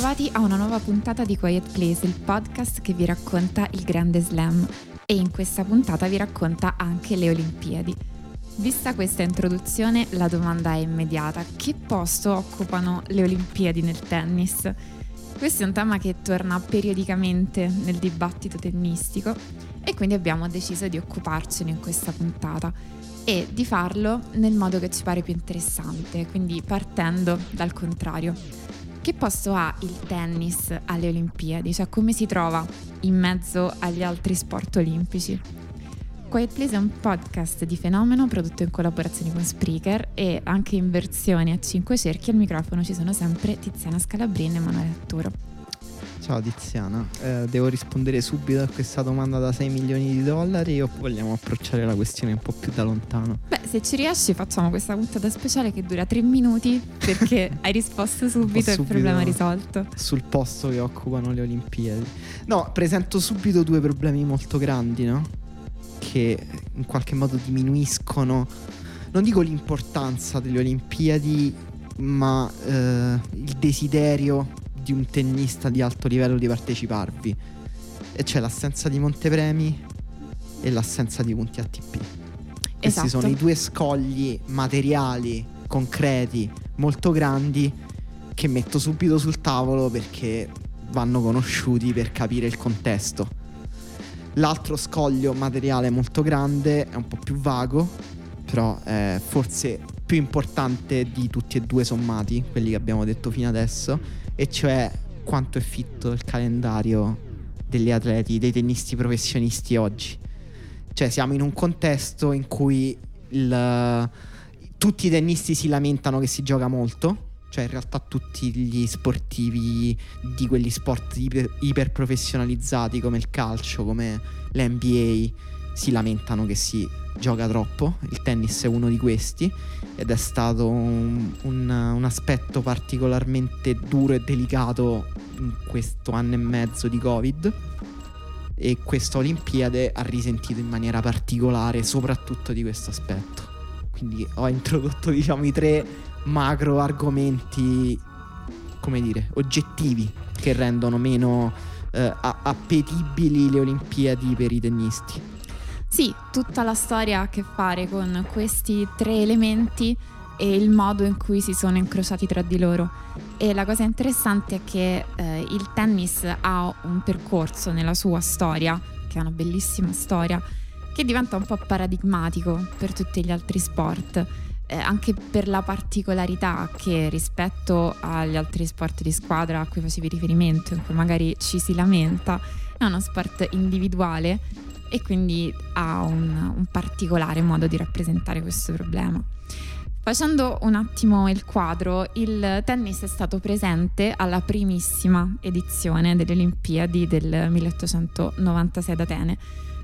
Bentrovati a una nuova puntata di Quiet Place, il podcast che vi racconta il Grande Slam e in questa puntata vi racconta anche le Olimpiadi. Vista questa introduzione, la domanda è immediata. Che posto occupano le Olimpiadi nel tennis? Questo è un tema che torna periodicamente nel dibattito tennistico e quindi abbiamo deciso di occuparcene in questa puntata e di farlo nel modo che ci pare più interessante, quindi partendo dal contrario. Che posto ha il tennis alle Olimpiadi? Cioè come si trova in mezzo agli altri sport olimpici? Quiet Place è un podcast di fenomeno prodotto in collaborazione con Spreaker e anche in versione a 5 cerchi al microfono ci sono sempre Tiziana Scalabrin e Emanuele Atturo. Ciao Tiziana, eh, devo rispondere subito a questa domanda da 6 milioni di dollari o vogliamo approcciare la questione un po' più da lontano? Beh, se ci riesci facciamo questa puntata speciale che dura 3 minuti perché hai risposto subito e il problema risolto. Sul posto che occupano le Olimpiadi. No, presento subito due problemi molto grandi, no? che in qualche modo diminuiscono, non dico l'importanza delle Olimpiadi, ma eh, il desiderio di un tennista di alto livello di parteciparvi. E c'è l'assenza di montepremi e l'assenza di punti ATP. Esatto. Questi sono i due scogli materiali, concreti, molto grandi che metto subito sul tavolo perché vanno conosciuti per capire il contesto. L'altro scoglio materiale molto grande è un po' più vago, però è forse più importante di tutti e due sommati, quelli che abbiamo detto fino adesso, e cioè quanto è fitto il calendario degli atleti, dei tennisti professionisti oggi. Cioè siamo in un contesto in cui il, tutti i tennisti si lamentano che si gioca molto, cioè in realtà tutti gli sportivi di quegli sport iper, iper professionalizzati come il calcio, come l'NBA si lamentano che si gioca troppo, il tennis è uno di questi ed è stato un, un, un aspetto particolarmente duro e delicato in questo anno e mezzo di Covid e questa Olimpiade ha risentito in maniera particolare soprattutto di questo aspetto. Quindi ho introdotto diciamo i tre macro argomenti, come dire, oggettivi che rendono meno eh, appetibili le Olimpiadi per i tennisti. Sì, tutta la storia ha a che fare con questi tre elementi e il modo in cui si sono incrociati tra di loro. E la cosa interessante è che eh, il tennis ha un percorso nella sua storia, che è una bellissima storia, che diventa un po' paradigmatico per tutti gli altri sport eh, anche per la particolarità che rispetto agli altri sport di squadra a cui facevi riferimento, in cui magari ci si lamenta, è uno sport individuale e quindi ha un, un particolare modo di rappresentare questo problema. Facendo un attimo il quadro, il tennis è stato presente alla primissima edizione delle Olimpiadi del 1896 ad Atene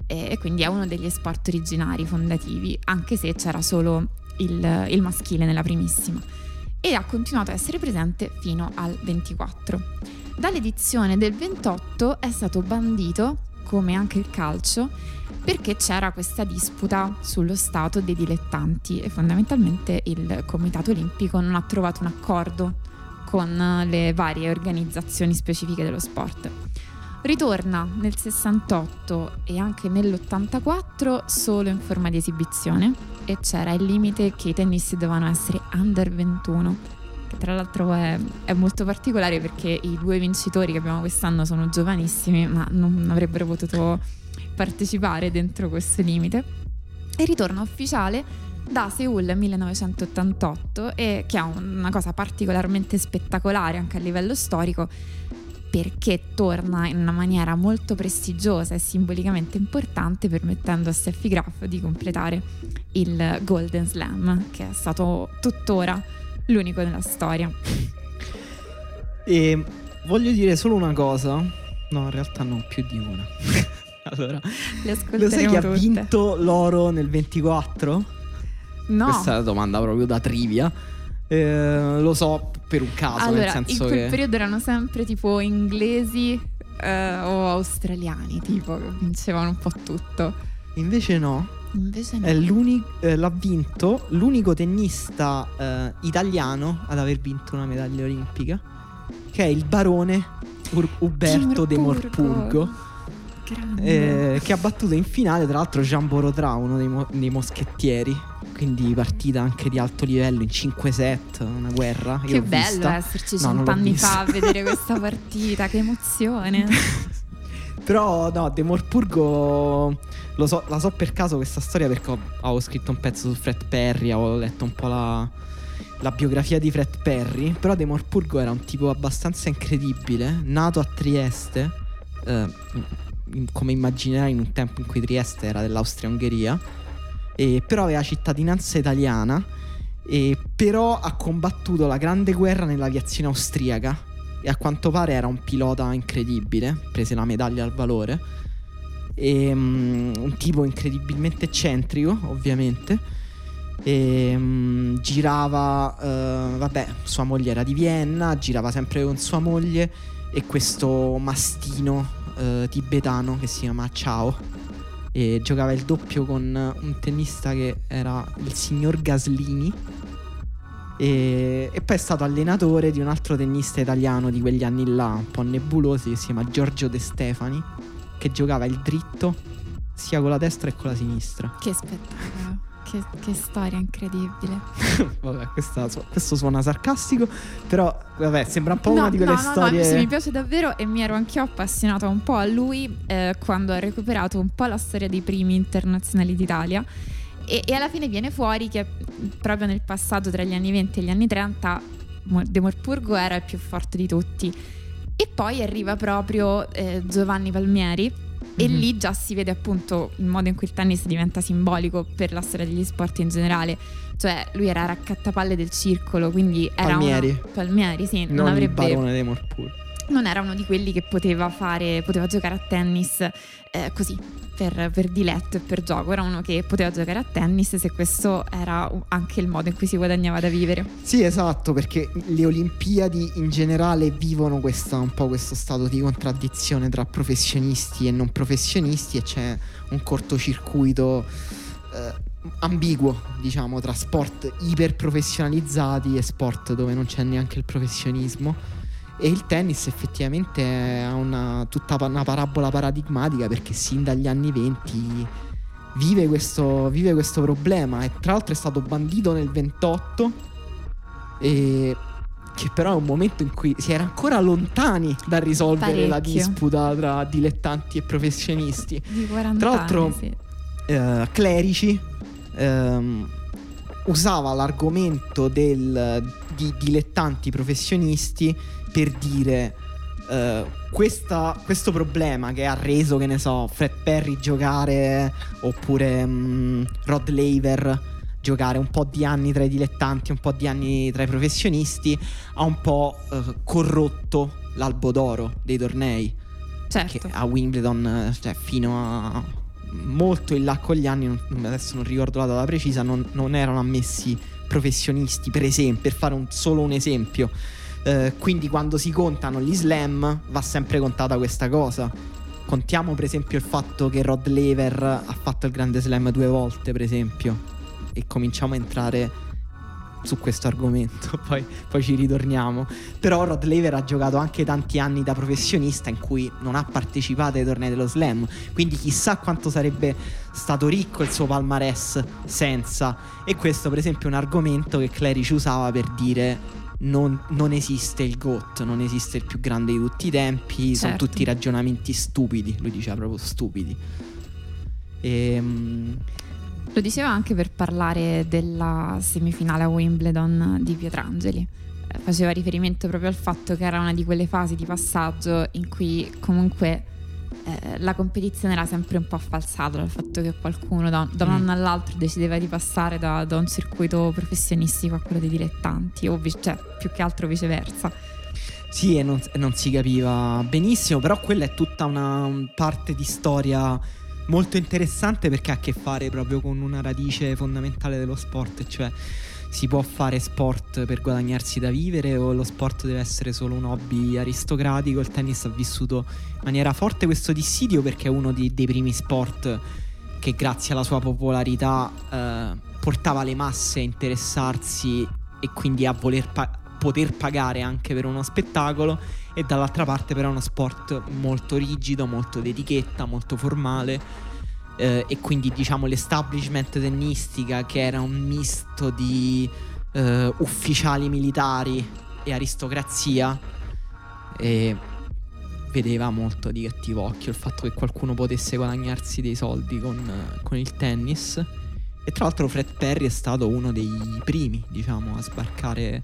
e quindi è uno degli sport originari fondativi, anche se c'era solo il, il maschile nella primissima e ha continuato a essere presente fino al 24. Dall'edizione del 28 è stato bandito, come anche il calcio, perché c'era questa disputa sullo stato dei dilettanti e fondamentalmente il Comitato Olimpico non ha trovato un accordo con le varie organizzazioni specifiche dello sport. Ritorna nel 68 e anche nell'84 solo in forma di esibizione e c'era il limite che i tennisti dovevano essere under 21 che tra l'altro è, è, molto particolare perché i due vincitori che abbiamo quest'anno sono giovanissimi ma non avrebbero potuto partecipare dentro questo limite. E ritorna ufficiale da Seoul 1988 e che ha una cosa particolarmente spettacolare anche a livello storico perché torna in una maniera molto prestigiosa e simbolicamente importante permettendo a Steffi Graf di completare il Golden Slam che è stato tuttora l'unico nella storia. E voglio dire solo una cosa, no in realtà non più di una. allora, lo sai chi ha vinto l'oro nel 24? No. Questa è la domanda proprio da trivia. Eh, lo so per un caso, allora, nel senso in quel che... periodo erano sempre tipo inglesi eh, o australiani, tipo, che vincevano un po' tutto. Invece no. Invece no. Eh, l'ha vinto l'unico tennista eh, italiano ad aver vinto una medaglia olimpica che è il barone Ur- Uberto de Morpurgo. Eh, che ha battuto in finale tra l'altro Jean Borodra, uno dei, mo- dei, moschettieri. Quindi partita anche di alto livello in 5 set, una guerra. Che bello vista. esserci cent'anni fa a vedere questa partita, che emozione. Però no, De Morpurgo so, la so per caso questa storia perché ho, avevo scritto un pezzo su Fred Perry, avevo letto un po' la, la biografia di Fred Perry. Però De Morpurgo era un tipo abbastanza incredibile, nato a Trieste, eh, come immaginerai in un tempo in cui Trieste era dell'Austria-Ungheria, e, però aveva cittadinanza italiana, e, però ha combattuto la grande guerra nell'aviazione austriaca e a quanto pare era un pilota incredibile, prese la medaglia al valore. E, um, un tipo incredibilmente eccentrico, ovviamente. E, um, girava, uh, vabbè, sua moglie era di Vienna, girava sempre con sua moglie e questo mastino uh, tibetano che si chiama Ciao. E giocava il doppio con un tennista che era il signor Gaslini e, e, poi è stato allenatore di un altro tennista italiano di quegli anni là, un po' nebulosi, che si chiama Giorgio De Stefani, che giocava il dritto sia con la destra che con la sinistra. Che spettacolo. Che, che, storia incredibile. vabbè, questa, questo suona sarcastico, però vabbè, sembra un po' no, una di quelle no, storie. No, no, mi piace davvero e mi ero anch'io appassionata un po' a lui eh, quando ha recuperato un po' la storia dei primi internazionali d'Italia e, e, alla fine viene fuori che proprio nel passato, tra gli anni 20 e gli anni 30, De Morpurgo era il più forte di tutti. E poi arriva proprio eh, Giovanni Palmieri. E mm-hmm. lì già si vede appunto il modo in cui il tennis diventa simbolico per la storia degli sport in generale. Cioè, lui era raccattapalle del circolo, quindi era Palmieri. Una... Palmieri, sì, non, non avrebbe il barone dei Morpurgo non era uno di quelli che poteva fare, poteva giocare a tennis eh, così per, per, diletto e per gioco, era uno che poteva giocare a tennis se questo era anche il modo in cui si guadagnava da vivere. Sì, esatto, perché le Olimpiadi in generale vivono questa, un po' questo stato di contraddizione tra professionisti e non professionisti e c'è un cortocircuito eh, ambiguo, diciamo, tra sport iper professionalizzati e sport dove non c'è neanche il professionismo e il tennis effettivamente ha una, tutta una parabola paradigmatica perché sin dagli anni 20 vive questo, vive questo problema e tra l'altro è stato bandito nel 28 e che però è un momento in cui si era ancora lontani dal risolvere Parecchio. la disputa tra dilettanti e professionisti. Di 40 tra l'altro sì. eh, clerici ehm, usava l'argomento del, di dilettanti professionisti per dire uh, questa, questo problema che ha reso, che ne so, Fred Perry giocare oppure um, Rod Laver giocare un po' di anni tra i dilettanti, un po' di anni tra i professionisti, ha un po' uh, corrotto l'albo d'oro dei tornei. Certo. Che a Wimbledon, cioè fino a molto in là con gli anni, non, adesso non ricordo la data precisa, non, non erano ammessi professionisti, per esempio, per fare un, solo un esempio. Eh, quindi quando si contano gli slam va sempre contata questa cosa. Contiamo per esempio il fatto che Rod Lever ha fatto il grande slam due volte, per esempio, e cominciamo a entrare su questo argomento, poi, poi, ci ritorniamo. Però Rod Laver ha giocato anche tanti anni da professionista in cui non ha partecipato ai tornei dello slam, quindi chissà quanto sarebbe stato ricco il suo palmarès senza. E questo per esempio è un argomento che Clerici usava per dire non, non, esiste il GOAT, non esiste il più grande di tutti i tempi, certo. sono tutti ragionamenti stupidi, lui diceva proprio stupidi. E, ehm, Lo diceva anche per parlare della semifinale a Wimbledon di Pietrangeli. Eh, faceva riferimento proprio al fatto che era una di quelle fasi di passaggio in cui comunque eh, la competizione era sempre un po' falsata dal fatto che qualcuno da, da un mm. anno all'altro decideva di passare da, da, un circuito professionistico a quello dei dilettanti, o vi- cioè più che altro viceversa. Sì, e non, non si capiva benissimo, però quella è tutta una parte di storia molto interessante perché ha a che fare proprio con una radice fondamentale dello sport, cioè si può fare sport per guadagnarsi da vivere o lo sport deve essere solo un hobby aristocratico. Il tennis ha vissuto in maniera forte questo dissidio perché è uno di, dei primi sport che grazie alla sua popolarità eh, portava le masse a interessarsi e quindi a voler pa- poter pagare anche per uno spettacolo e dall'altra parte però è uno sport molto rigido, molto d'etichetta, molto formale eh, e quindi diciamo l'establishment tennistica che era un misto di eh, ufficiali militari e aristocrazia e vedeva molto di cattivo occhio il fatto che qualcuno potesse guadagnarsi dei soldi con, con il tennis. E tra l'altro Fred Perry è stato uno dei primi diciamo a sbarcare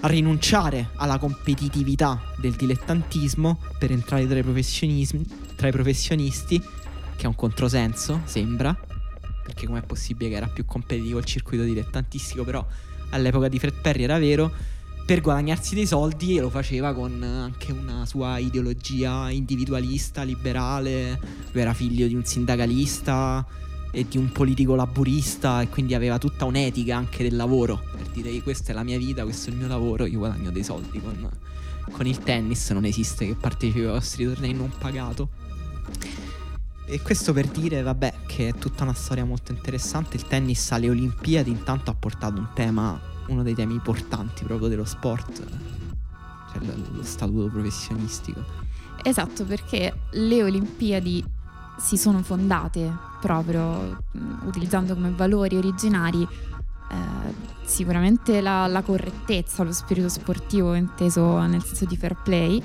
a rinunciare alla competitività del dilettantismo per entrare tra i, tra i professionisti, che è un controsenso, sembra, perché com'è possibile che era più competitivo il circuito dilettantistico, però all'epoca di Fred Perry era vero, per guadagnarsi dei soldi e lo faceva con anche una sua ideologia individualista, liberale, lui era figlio di un sindacalista e di un politico laburista e quindi aveva tutta un'etica anche del lavoro. Per dire questa è la mia vita, questo è il mio lavoro, io guadagno dei soldi con, con il tennis, non esiste che partecipi ai vostri tornei non pagato. E questo per dire, vabbè, che è tutta una storia molto interessante. Il tennis alle Olimpiadi intanto ha portato un tema, uno dei temi importanti proprio dello sport, cioè lo, lo statuto professionistico. Esatto, perché le Olimpiadi si sono fondate proprio utilizzando come valori originari eh, sicuramente la, la, correttezza, lo spirito sportivo inteso nel senso di fair play,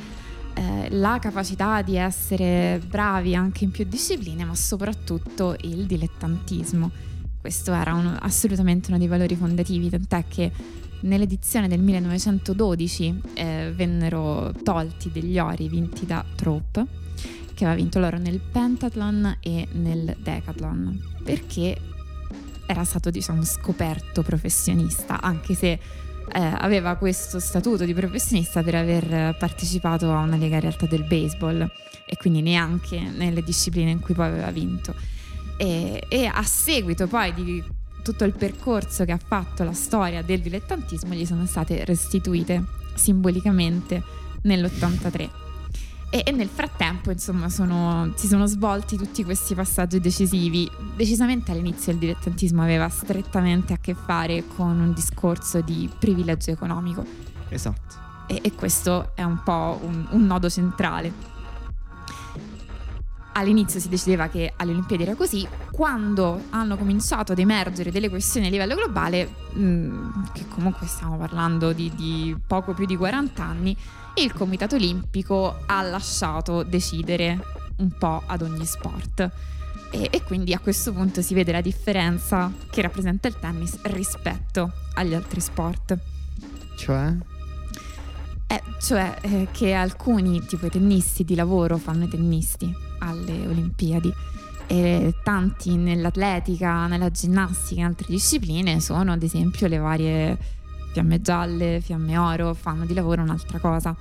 eh, la capacità di essere bravi anche in più discipline, ma soprattutto il dilettantismo. Questo era un, assolutamente uno dei valori fondativi, tant'è che nell'edizione del 1912 eh, vennero tolti degli ori vinti da Trope che aveva vinto l'oro nel pentathlon e nel decathlon, perché era stato diciamo scoperto professionista, anche se eh, aveva questo statuto di professionista per aver partecipato a una lega realtà del baseball e quindi neanche nelle discipline in cui poi aveva vinto. E, e a seguito poi di tutto il percorso che ha fatto la storia del dilettantismo gli sono state restituite simbolicamente nell'83. E, e, nel frattempo, insomma, sono, si sono svolti tutti questi passaggi decisivi. Decisamente all'inizio il dilettantismo aveva strettamente a che fare con un discorso di privilegio economico. Esatto. E, e questo è un po' un, un nodo centrale all'inizio si decideva che alle Olimpiadi era così, quando hanno cominciato ad emergere delle questioni a livello globale, mh, mm, che comunque stiamo parlando di, di, poco più di 40 anni, il Comitato Olimpico ha lasciato decidere un po' ad ogni sport. E, e, quindi a questo punto si vede la differenza che rappresenta il tennis rispetto agli altri sport. Cioè? Eh, cioè eh, che alcuni, tipo i tennisti di lavoro, fanno i tennisti alle Olimpiadi e tanti nell'atletica, nella ginnastica, in altre discipline sono ad esempio le varie fiamme gialle, fiamme oro, fanno di lavoro un'altra cosa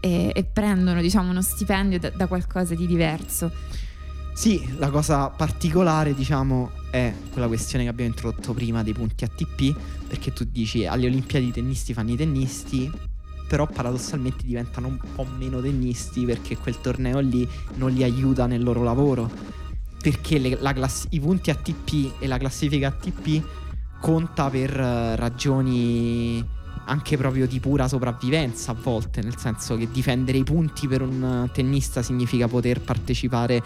e, e prendono diciamo uno stipendio da, da, qualcosa di diverso. Sì, la cosa particolare diciamo è quella questione che abbiamo introdotto prima dei punti ATP, perché tu dici alle Olimpiadi i tennisti fanno i tennisti, però paradossalmente diventano un po' meno tennisti perché quel torneo lì non li aiuta nel loro lavoro. Perché le, class- i punti ATP e la classifica ATP conta per uh, ragioni anche proprio di pura sopravvivenza a volte, nel senso che difendere i punti per un tennista significa poter partecipare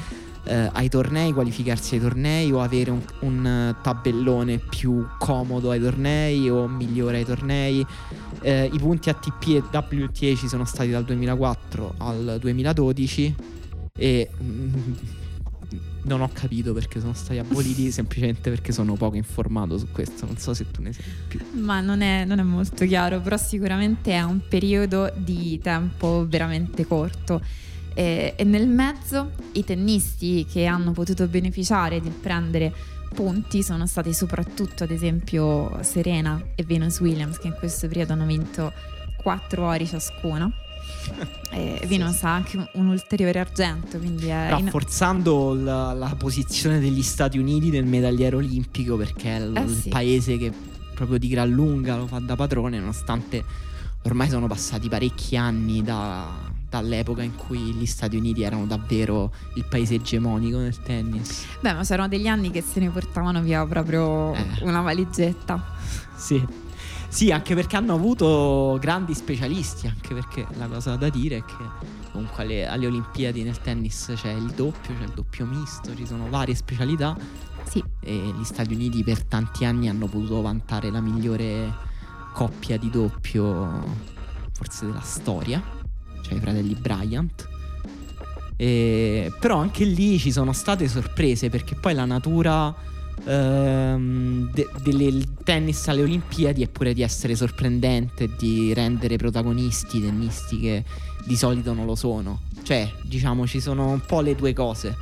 eh, ai tornei, qualificarsi ai tornei o avere un, un, tabellone più comodo ai tornei o migliore ai tornei. Eh, I punti ATP e WTA ci sono stati dal 2004 al 2012 e mm, non ho capito perché sono stati aboliti, semplicemente perché sono poco informato su questo. Non so se tu ne sai più. Ma non è, non è molto chiaro, però sicuramente è un periodo di tempo veramente corto. E, e, nel mezzo i tennisti che hanno potuto beneficiare di prendere punti sono stati soprattutto ad esempio Serena e Venus Williams che in questo periodo hanno vinto 4 ori ciascuna e Venus ha anche un ulteriore argento rafforzando in... la, la, posizione degli Stati Uniti nel medagliere olimpico perché è l- eh sì. il paese che proprio di gran lunga lo fa da padrone nonostante ormai sono passati parecchi anni da, dall'epoca in cui gli Stati Uniti erano davvero il paese egemonico nel tennis. Beh, ma c'erano degli anni che se ne portavano via proprio eh. una valigetta. sì. Sì, anche perché hanno avuto grandi specialisti, anche perché la cosa da dire è che comunque alle, alle Olimpiadi nel tennis c'è il doppio, c'è il doppio misto, ci sono varie specialità. Sì. E gli Stati Uniti per tanti anni hanno potuto vantare la migliore coppia di doppio forse della storia, cioè i fratelli Bryant. E, però anche lì ci sono state sorprese perché poi la natura ehm, de- del tennis alle Olimpiadi è pure di essere sorprendente, di rendere protagonisti tennisti che di solito non lo sono. Cioè, diciamo, ci sono un po' le due cose.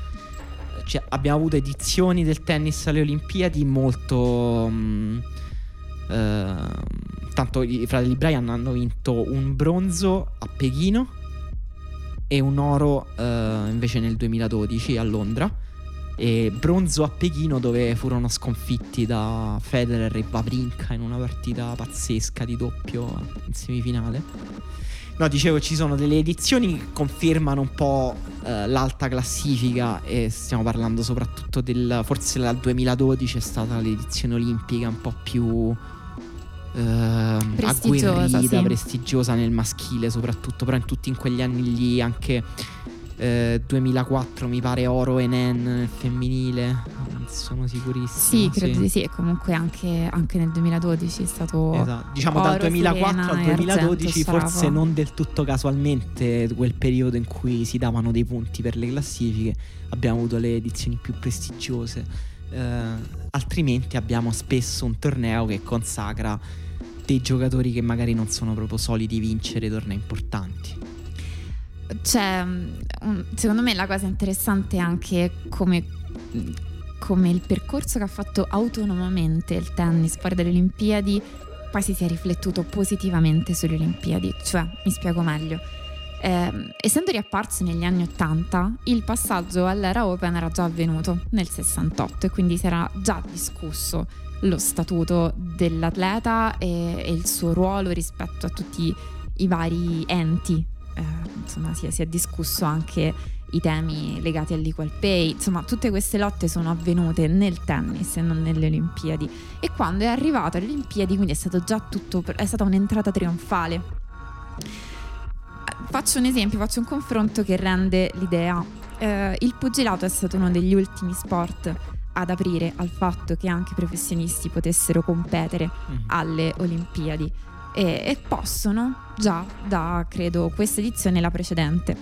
Cioè, abbiamo avuto edizioni del tennis alle Olimpiadi molto... Mh, eh, tanto i fratelli Brian hanno vinto un bronzo a Pechino e un oro eh, invece nel 2012 a Londra. E bronzo a Pechino dove furono sconfitti da Federer e Vavrinka in una partita pazzesca di doppio in semifinale. No, dicevo, ci sono delle edizioni che confermano un po' eh, l'alta classifica e stiamo parlando soprattutto del... forse dal 2012 è stata l'edizione olimpica un po' più eh, Prestigiosa, agguerrita, sì. prestigiosa nel maschile soprattutto, però in tutti in quegli anni lì anche eh, 2004 mi pare oro e Nen femminile, non sono sicurissimo. Sì, credo di sì. E comunque anche, anche nel 2012 è stato. Esatto. Diciamo dal oro, 2004 Serena al e 2012 argento, forse Sharapova. non del tutto casualmente quel periodo in cui si davano dei punti per le classifiche abbiamo avuto le edizioni più prestigiose Eh, altrimenti abbiamo spesso un torneo che consacra dei giocatori che magari non sono proprio soliti vincere tornei importanti C'è, mm, un- secondo me la cosa interessante è anche come, come il percorso che ha fatto autonomamente il tennis fuori dalle Olimpiadi poi si sia riflettuto positivamente sulle Olimpiadi. Cioè, mi spiego meglio. Ehm, essendo riapparsi negli anni 80, il passaggio all'era Open era già avvenuto nel 68 e quindi si era già discusso lo statuto dell'atleta e, e il suo ruolo rispetto a tutti i vari enti. Eh, insomma, si è, si è discusso anche i temi legati all'equal pay. Insomma, tutte queste lotte sono avvenute nel tennis e non nelle Olimpiadi. E quando è arrivato alle Olimpiadi, quindi è stato già tutto, è stata un'entrata trionfale. Faccio un esempio, faccio un confronto che rende l'idea. Eh, il pugilato è stato uno degli ultimi sport ad aprire al fatto che anche professionisti potessero competere alle Olimpiadi e, e possono già da credo questa edizione e la precedente.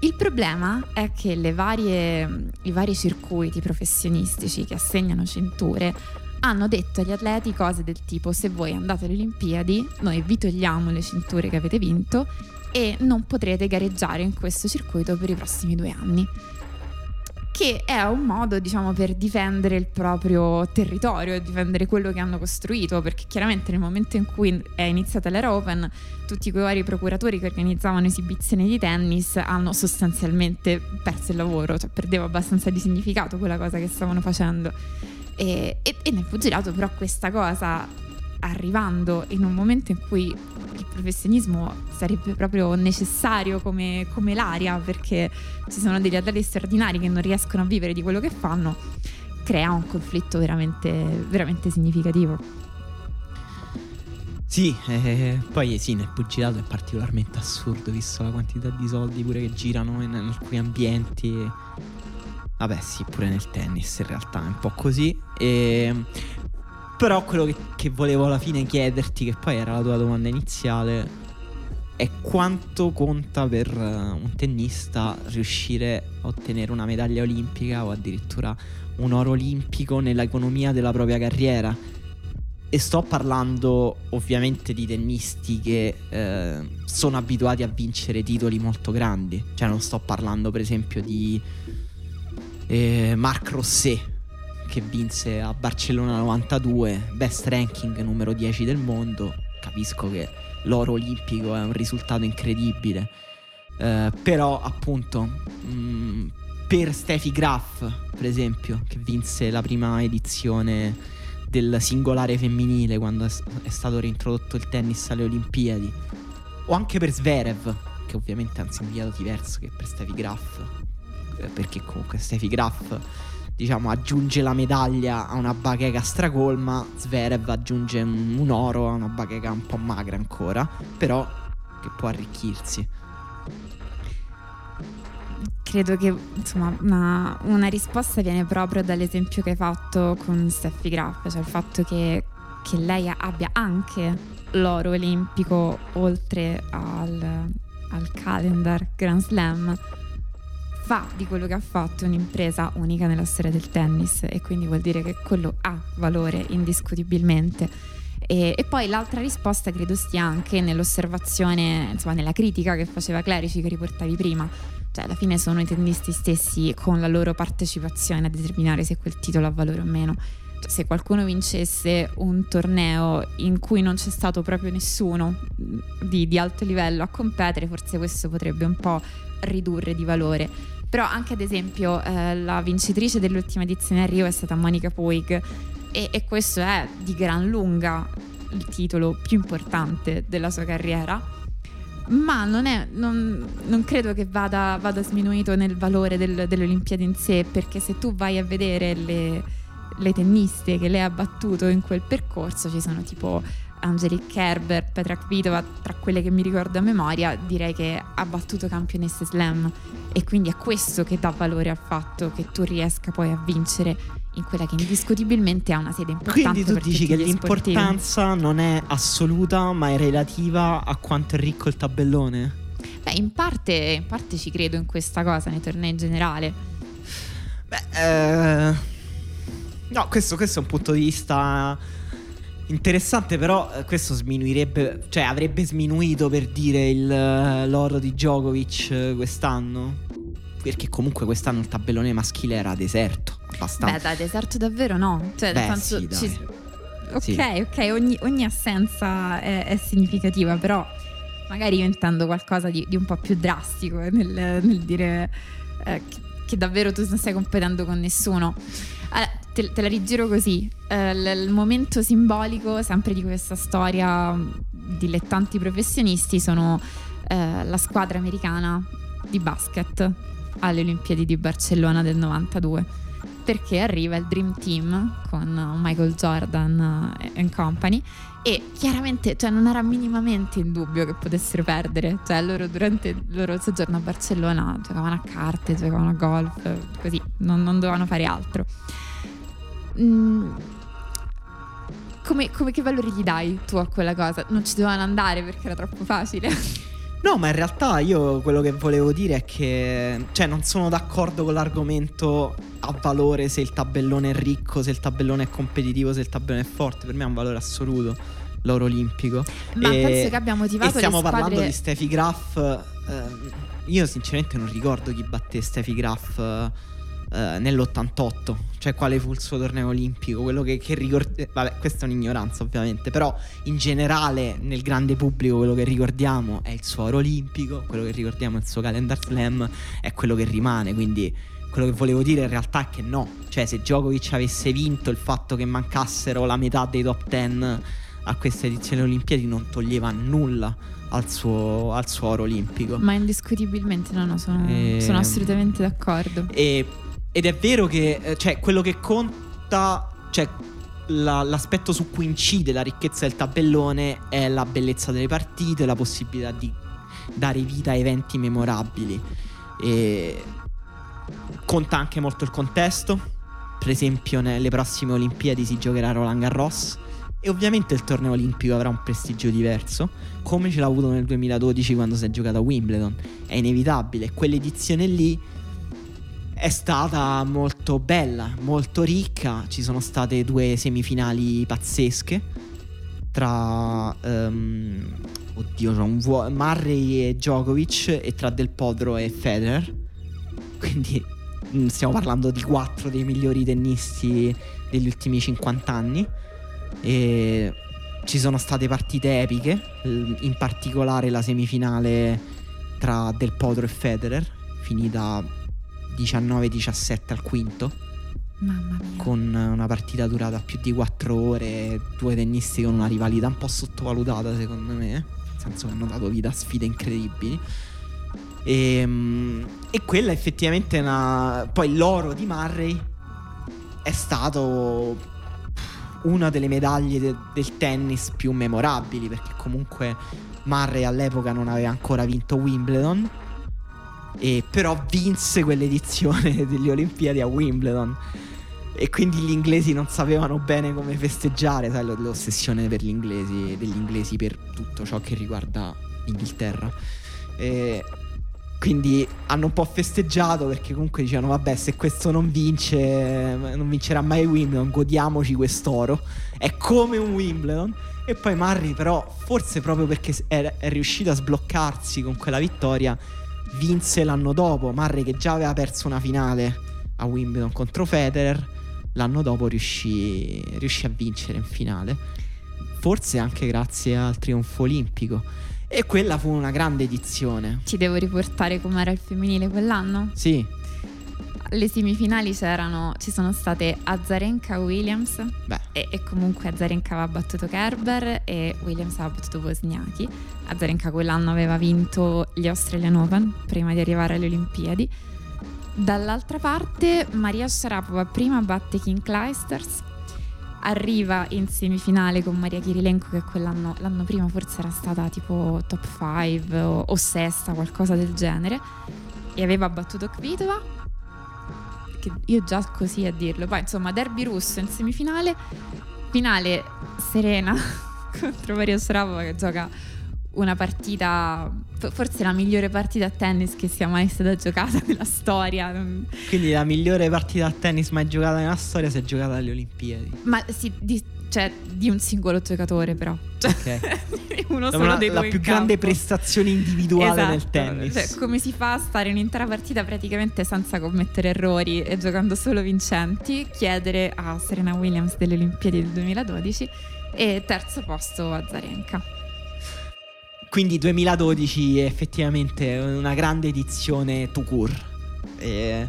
Il problema è che varie, i vari circuiti professionistici che assegnano cinture hanno detto agli atleti cose del tipo se voi andate alle Olimpiadi noi vi togliamo le cinture che avete vinto e non potrete gareggiare in questo circuito per i prossimi due anni che è un modo, diciamo, per difendere il proprio territorio difendere quello che hanno costruito, perché chiaramente nel momento in cui è iniziata l'era Open, tutti quei vari procuratori che organizzavano esibizioni di tennis hanno sostanzialmente perso il lavoro, cioè perdeva abbastanza di significato quella cosa che stavano facendo. E, e- e nel pugilato però questa cosa, arrivando in un momento in cui il professionismo sarebbe proprio necessario come, come l'aria perché ci sono degli atleti straordinari che non riescono a vivere di quello che fanno, crea un conflitto veramente, veramente significativo. Sì, eh, poi sì, nel pugilato è particolarmente assurdo visto la quantità di soldi pure che girano in, in alcuni ambienti. Vabbè, sì, pure nel tennis in realtà è un po' così. E, però quello che, che volevo alla fine chiederti, che poi era la tua domanda iniziale, è quanto conta per eh, un tennista riuscire a ottenere una medaglia olimpica o addirittura un oro olimpico nell'economia della propria carriera. E sto parlando ovviamente di tennisti che eh, sono abituati a vincere titoli molto grandi. Cioè non sto parlando per esempio di eh, Marc Rosset che vinse a Barcellona 92, best ranking numero 10 del mondo. Capisco che l'oro olimpico è un risultato incredibile. Eh, però appunto mh, per Steffi Graf, per esempio, che vinse la prima edizione del singolare femminile quando è, è stato reintrodotto il tennis alle Olimpiadi, o anche per Zverev, che ovviamente ha un significato diverso che per Steffi Graf, eh, perché comunque Steffi Graf diciamo, aggiunge la medaglia a una bacheca stracolma, Zverev aggiunge un, un oro a una bacheca un po' magra ancora, però che può arricchirsi. Credo che insomma una, una, risposta viene proprio dall'esempio che hai fatto con Steffi Graf, cioè il fatto che, che lei abbia anche l'oro olimpico oltre al, al calendar Grand Slam fa di quello che ha fatto un'impresa unica nella storia del tennis e quindi vuol dire che quello ha valore indiscutibilmente. E, e, poi l'altra risposta credo stia anche nell'osservazione, insomma nella critica che faceva Clerici che riportavi prima. Cioè alla fine sono i tennisti stessi con la loro partecipazione a determinare se quel titolo ha valore o meno. Cioè, se qualcuno vincesse un torneo in cui non c'è stato proprio nessuno di, di alto livello a competere, forse questo potrebbe un po' ridurre di valore però anche ad esempio eh, la vincitrice dell'ultima edizione a Rio è stata Monica Puig. E, e questo è di gran lunga il titolo più importante della sua carriera. Ma non, è, non, non credo che vada, vada, sminuito nel valore del, delle Olimpiadi in sé, perché se tu vai a vedere le, le, tenniste che lei ha battuto in quel percorso, ci sono tipo Angelique Kerber, Petra Kvitova, tra quelle che mi ricordo a memoria, direi che ha battuto campionesse slam e quindi è questo che dà valore al fatto che tu riesca poi a vincere in quella che indiscutibilmente ha una sede importante. Quindi tu dici che l'importanza sportivi. non è assoluta ma è relativa a quanto è ricco il tabellone? Beh, in parte, in parte ci credo in questa cosa, nei tornei in generale. Beh, eh... no, questo, questo è un punto di vista Interessante, però eh, questo sminuirebbe, cioè avrebbe sminuito per dire il, eh, l'oro di Djokovic eh, quest'anno. Perché comunque quest'anno il tabellone maschile era deserto. Abbastanza. Beh, da deserto davvero no. Cioè, Beh, senso, sì, ci... Ok, sì. ok, ogni, ogni assenza è, è, significativa, però magari io intendo qualcosa di, di un po' più drastico nel, nel dire eh, che, che davvero tu non stai competendo con nessuno. Allora, te, te la rigiro così. Eh, il momento simbolico, sempre di questa storia dilettanti professionisti, sono eh, la squadra americana di basket alle Olimpiadi di Barcellona del 92 perché arriva il Dream Team con Michael Jordan e company e chiaramente cioè, non era minimamente in dubbio che potessero perdere cioè loro durante il loro soggiorno a Barcellona giocavano a carte, giocavano a golf così, non, non dovevano fare altro Mm, come, come, che valore gli dai tu a quella cosa? Non ci dovevano andare perché era troppo facile. No, ma in realtà io quello che volevo dire è che, cioè, non sono d'accordo con l'argomento a valore se il tabellone è ricco, se il tabellone è competitivo, se il tabellone è forte. Per me ha un valore assoluto l'oro olimpico. Ma e, penso che abbia motivato e stiamo squadre... parlando di Steffi Graf. Eh, io sinceramente non ricordo chi batté Steffi Graf. Eh, eh, nell'88, cioè quale fu il suo torneo olimpico, quello che, che ricordiamo, vabbè questa è un'ignoranza ovviamente, però in generale nel grande pubblico quello che ricordiamo è il suo oro olimpico, quello che ricordiamo è il suo calendar slam, è quello che rimane, quindi quello che volevo dire in realtà è che no, cioè se Djokovic avesse vinto il fatto che mancassero la metà dei top 10 a questa edizione Olimpiadi non toglieva nulla al suo, al suo oro olimpico. Ma indiscutibilmente no, no, sono, e... sono assolutamente d'accordo. E ed è vero che, eh, cioè, quello che conta, cioè, la, l'aspetto su cui incide la ricchezza del tabellone è la bellezza delle partite, la possibilità di dare vita a eventi memorabili. E conta anche molto il contesto. Per esempio, nelle prossime Olimpiadi si giocherà Roland Garros. E ovviamente il torneo olimpico avrà un prestigio diverso, come ce l'ha avuto nel 2012 quando si è giocato a Wimbledon. È inevitabile. Quell'edizione lì è stata molto bella, molto ricca. Ci sono state due semifinali pazzesche tra um, oddio, c'è un Murray e Djokovic e tra Del Podro e Federer. Quindi mm, stiamo parlando di quattro dei migliori tennisti degli ultimi 50 anni e ci sono state partite epiche, in particolare la semifinale tra Del Podro e Federer, finita 19-17 al quinto. Mamma mia. Con una partita durata più di 4 ore, due tennisti con una rivalità un po' sottovalutata secondo me, nel senso che hanno dato vita a sfide incredibili. E, ehm, e quella effettivamente è una... Poi l'oro di Murray è stato una delle medaglie de- del tennis più memorabili perché comunque Murray all'epoca non aveva ancora vinto Wimbledon e però vinse quell'edizione delle Olimpiadi a Wimbledon e quindi gli inglesi non sapevano bene come festeggiare, sai l'ossessione per gli inglesi, degli inglesi per tutto ciò che riguarda l'Inghilterra. E quindi hanno un po' festeggiato perché comunque dicevano vabbè se questo non vince, non vincerà mai Wimbledon, godiamoci quest'oro. È come un Wimbledon. E poi Murray però, forse proprio perché è, è riuscito a sbloccarsi con quella vittoria, vinse l'anno dopo. Murray che già aveva perso una finale a Wimbledon contro Federer l'anno dopo riuscì, riuscì a vincere in finale, forse anche grazie al trionfo olimpico. E quella fu una grande edizione. Ci devo riportare com'era il femminile quell'anno? Sì. Le semifinali c'erano, ci sono state Azarenka Williams e, e, comunque Azarenka aveva battuto Kerber e Williams aveva battuto Wozniacki. Azarenka quell'anno aveva vinto gli Australian Open prima di arrivare alle Olimpiadi Dall'altra parte Maria Sharapova prima batte King Clijsters, arriva in semifinale con Maria Kirilenko che quell'anno l'anno prima forse era stata tipo top 5 o, o sesta, qualcosa del genere, e aveva battuto Kvitova, che io già così a dirlo. Poi insomma derby russo in semifinale, finale serena contro Maria Sharapova che gioca una partita, forse la migliore partita a tennis che sia mai stata giocata nella storia. Quindi la migliore partita a tennis mai giocata nella storia si è giocata alle Olimpiadi. Ma sì, di, cioè di un singolo giocatore però. Cioè, ok. uno solo la, dei La più grande prestazione individuale esatto. nel tennis. Cioè, come si fa a stare un'intera partita praticamente senza commettere errori e giocando solo vincenti? Chiedere a Serena Williams delle Olimpiadi del 2012 e terzo posto a Zarenka. Quindi 2012 è effettivamente una grande edizione to cure.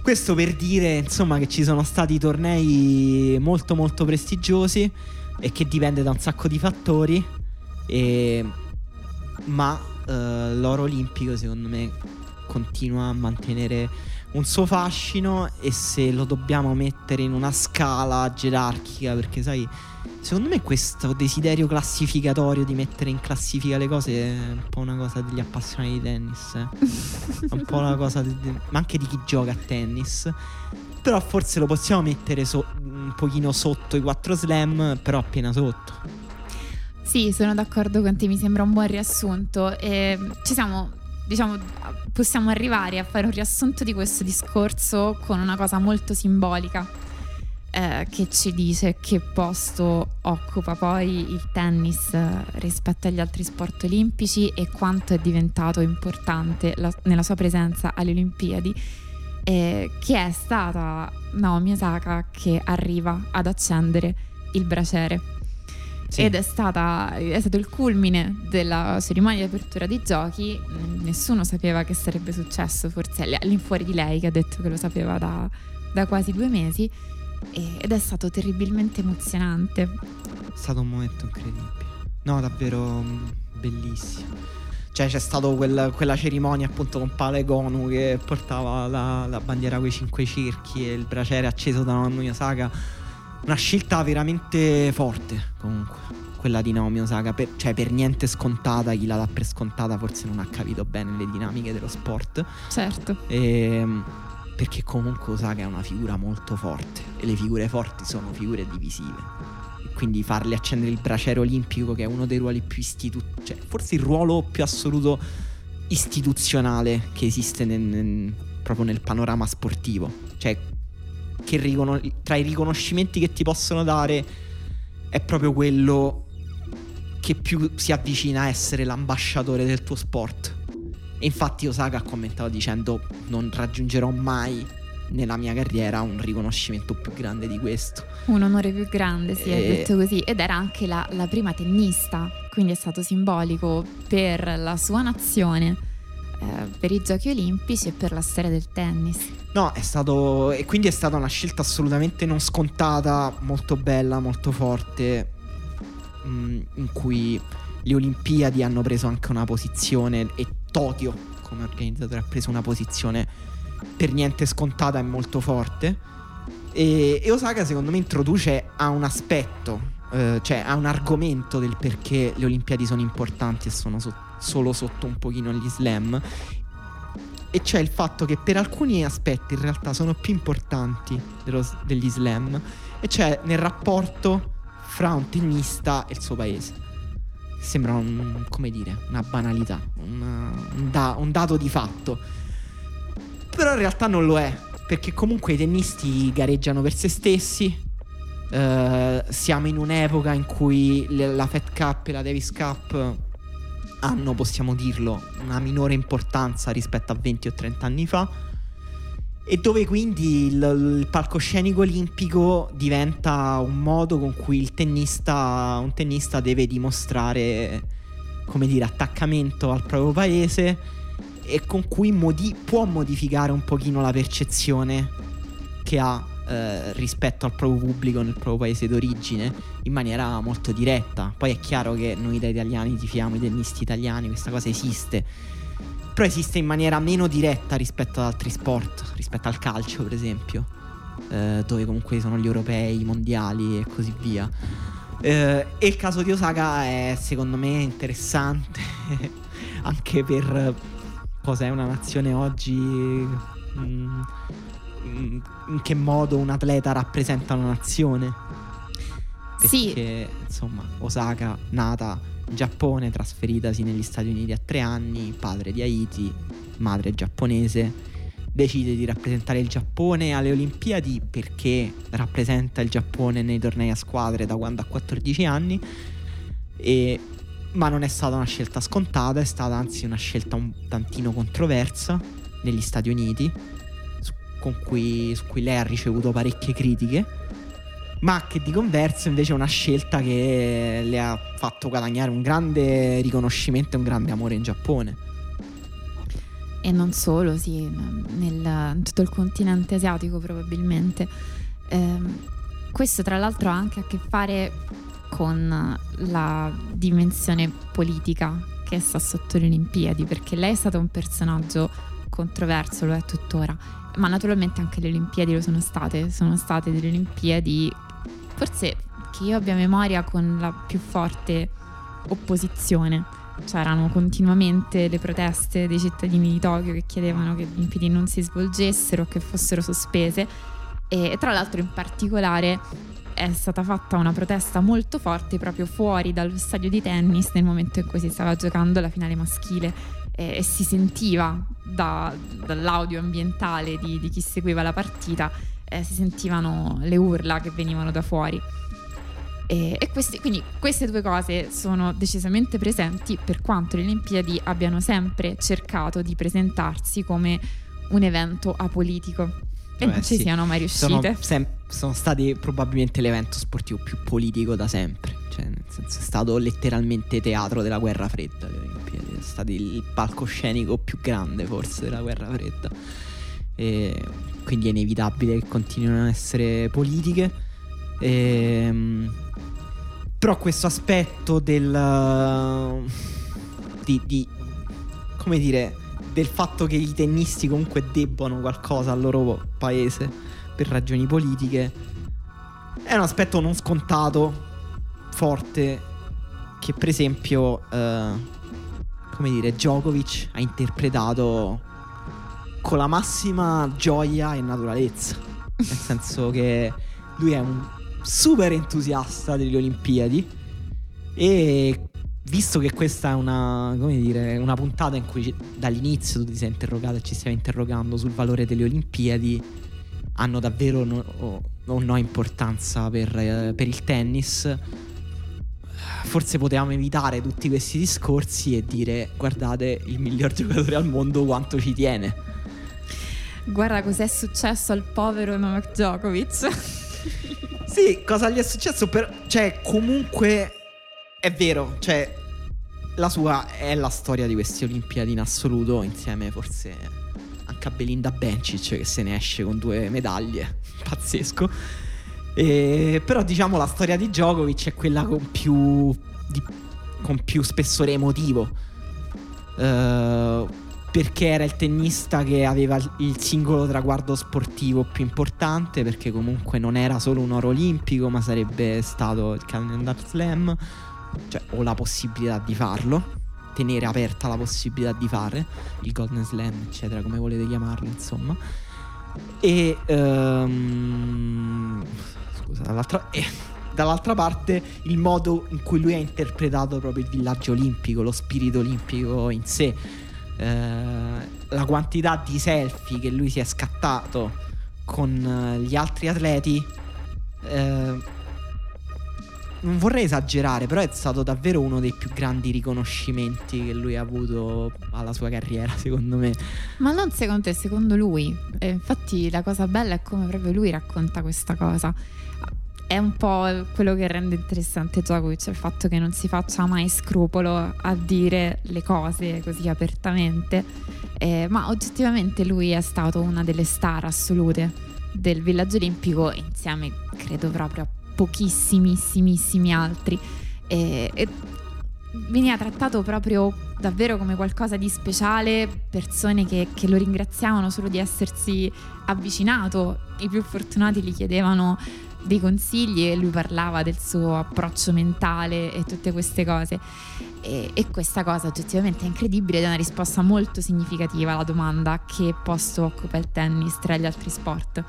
Questo per dire insomma che ci sono stati tornei molto molto prestigiosi e che dipende da un sacco di fattori. E... Ma uh, l'oro olimpico secondo me continua a mantenere un suo fascino e se lo dobbiamo mettere in una scala gerarchica perché sai Secondo me questo desiderio classificatorio di mettere in classifica le cose è un po' una cosa degli appassionati di tennis. Eh? un po' una cosa, di, ma anche di chi gioca a tennis. Però forse lo possiamo mettere so, un pochino sotto i 4 slam, però appena sotto. Sì, sono d'accordo con te, mi sembra un buon riassunto. E ci siamo, diciamo, possiamo arrivare a fare un riassunto di questo discorso con una cosa molto simbolica eh, che ci dice che posto occupa poi il tennis eh, rispetto agli altri sport olimpici e quanto è diventato importante la, nella sua presenza alle Olimpiadi, eh, che è stata Naomi Osaka che arriva ad accendere il braciere. Sì. Ed è, stata, è, stato il culmine della cerimonia di apertura dei giochi. Nessuno sapeva che sarebbe successo, forse all'infuori di lei che ha detto che lo sapeva da, da quasi due mesi ed è stato terribilmente emozionante. È stato un momento incredibile. No, davvero mm, bellissimo. Cioè c'è stata quel, quella cerimonia appunto con Pale Gonu che portava la, la bandiera con i cinque cerchi e il braciere acceso da Naomi Osaka. Una scelta veramente forte comunque quella di Naomi Osaka, per, cioè per niente scontata, chi la dà per scontata forse non ha capito bene le dinamiche dello sport. Certo. E, ehm, perché comunque Osaka è una figura molto forte e le figure forti sono figure divisive. Quindi farle accendere il braciere olimpico, che è uno dei ruoli più istituzionali, cioè forse il ruolo più assoluto istituzionale che esiste nel, nel, proprio nel panorama sportivo. Cioè, riconos- tra i riconoscimenti che ti possono dare è proprio quello che più si avvicina a essere l'ambasciatore del tuo sport. E infatti Osaka ha commentato dicendo non raggiungerò mai nella mia carriera un riconoscimento più grande di questo. Un onore più grande, sì, e... ha detto così. Ed era anche la, la, prima tennista, quindi è stato simbolico per la sua nazione, eh, per i giochi olimpici e per la storia del tennis. No, è stato... e quindi è stata una scelta assolutamente non scontata, molto bella, molto forte, mh, mm, in cui le Olimpiadi hanno preso anche una posizione e Tokyo come organizzatore ha preso una posizione per niente scontata e molto forte. E, e Osaka secondo me introduce a un aspetto, eh, cioè a un argomento del perché le Olimpiadi sono importanti e sono so- solo sotto un pochino gli slam. E c'è il fatto che per alcuni aspetti in realtà sono più importanti dello- degli slam. E c'è nel rapporto fra un tennista e il suo paese. Sembra un, come dire, una banalità, una- un, da- un dato di fatto. Però in realtà non lo è, perché comunque i tennisti gareggiano per se stessi. Eh, siamo in un'epoca in cui le- la Fed Cup e la Davis Cup hanno, possiamo dirlo, una minore importanza rispetto a 20 o 30 anni fa. E dove quindi il, il palcoscenico olimpico diventa un modo con cui il tennista, un tennista deve dimostrare, come dire, attaccamento al proprio paese e con cui modi- può modificare un pochino la percezione che ha eh, rispetto al proprio pubblico nel proprio paese d'origine in maniera molto diretta. Poi è chiaro che noi da italiani tifiamo i tennisti italiani, questa cosa esiste. Però esiste in maniera meno diretta rispetto ad altri sport, rispetto al calcio per esempio, eh, dove comunque sono gli europei, i mondiali e così via. Eh, e il caso di Osaka è secondo me interessante anche per cosa è una nazione oggi, mm, in che modo un atleta rappresenta una nazione. Sì. Perché insomma Osaka nata Giappone, trasferitasi negli Stati Uniti a tre anni, padre di Haiti, madre giapponese, decide di rappresentare il Giappone alle Olimpiadi perché rappresenta il Giappone nei tornei a squadre da quando ha 14 anni. E- ma non è stata una scelta scontata, è stata anzi una scelta un tantino controversa negli Stati Uniti, su, cui, su cui lei ha ricevuto parecchie critiche, ma che di converso invece è una scelta che le ha fatto guadagnare un grande riconoscimento e un grande amore in Giappone. E non solo, sì, nel, in tutto il continente asiatico probabilmente. Ehm, questo tra l'altro ha anche a che fare con la dimensione politica che sta sotto le Olimpiadi, perché lei è stata un personaggio controverso, lo è tuttora, ma naturalmente anche le Olimpiadi lo sono state, sono state delle Olimpiadi forse che io abbia memoria con la più forte opposizione. C'erano continuamente le proteste dei cittadini di Tokyo che chiedevano che le Olimpiadi non si svolgessero, che fossero sospese e tra l'altro in particolare è stata fatta una protesta molto forte proprio fuori dallo stadio di tennis nel momento in cui si stava giocando la finale maschile e, e si sentiva da- dall'audio ambientale di, di chi seguiva la partita, eh, si sentivano le urla che venivano da fuori. E, e questi- quindi queste due cose sono decisamente presenti per quanto le Olimpiadi abbiano sempre cercato di presentarsi come un evento apolitico. E Vabbè, non ci sì. siano mai Sono, riuscite. sem- sono stati probabilmente l'evento sportivo più politico da sempre. Cioè, nel senso, è stato letteralmente teatro della guerra fredda. Le Olimpiadi sono stati il palcoscenico più grande, forse, della guerra fredda. E quindi è inevitabile che continuino a essere politiche. Ehm, però questo aspetto del. di, di- come dire. del fatto che i tennisti comunque debbano qualcosa al loro paese per ragioni politiche è un aspetto non scontato, forte, che per esempio, eh, come dire, Djokovic ha interpretato con la massima gioia e naturalezza. Nel senso che lui è un super entusiasta delle Olimpiadi e visto che questa è una, dire, una puntata in cui dall'inizio tu ti sei interrogato e ci stiamo interrogando sul valore delle Olimpiadi, hanno davvero o, o no importanza per, eh, per il tennis. Forse potevamo evitare tutti questi discorsi e dire guardate il miglior giocatore al mondo quanto ci tiene. Guarda cos'è successo al povero Novak Djokovic. Sì, cosa gli è successo? Per... Cioè, comunque è vero, cioè, la sua è la storia di queste Olimpiadi in assoluto, insieme forse anche a Belinda Bencic che se ne esce con due medaglie, pazzesco. E- però diciamo la storia di Djokovic è quella con più, di- con più spessore emotivo. Eh, perché era il tennista che aveva il singolo traguardo sportivo più importante, perché comunque non era solo un oro olimpico, ma sarebbe stato il Calendar Slam, cioè o la possibilità di farlo, tenere aperta la possibilità di fare il Golden Slam, eccetera, come volete chiamarlo, insomma. E um, scusa, dall'altra e, dall'altra parte il modo in cui lui ha interpretato proprio il villaggio olimpico, lo spirito olimpico in sé eh, la quantità di selfie che lui si è scattato con eh, gli altri atleti. Eh, non vorrei esagerare, però è stato davvero uno dei più grandi riconoscimenti che lui ha avuto alla sua carriera, secondo me. Ma non secondo te, secondo lui. Eh, infatti la cosa bella è come proprio lui racconta questa cosa è un po' quello che rende interessante Djokovic, il fatto che non si faccia mai scrupolo a dire le cose così apertamente, eh, ma oggettivamente lui è stato una delle star assolute del villaggio olimpico insieme credo proprio a pochissimissimi altri. E, e veniva trattato proprio davvero come qualcosa di speciale, persone che, che, lo ringraziavano solo di essersi avvicinato, i più fortunati gli chiedevano dei consigli e lui parlava del suo approccio mentale e tutte queste cose. E, e, questa cosa oggettivamente è incredibile ed è una risposta molto significativa alla domanda che posto occupa il tennis tra gli altri sport.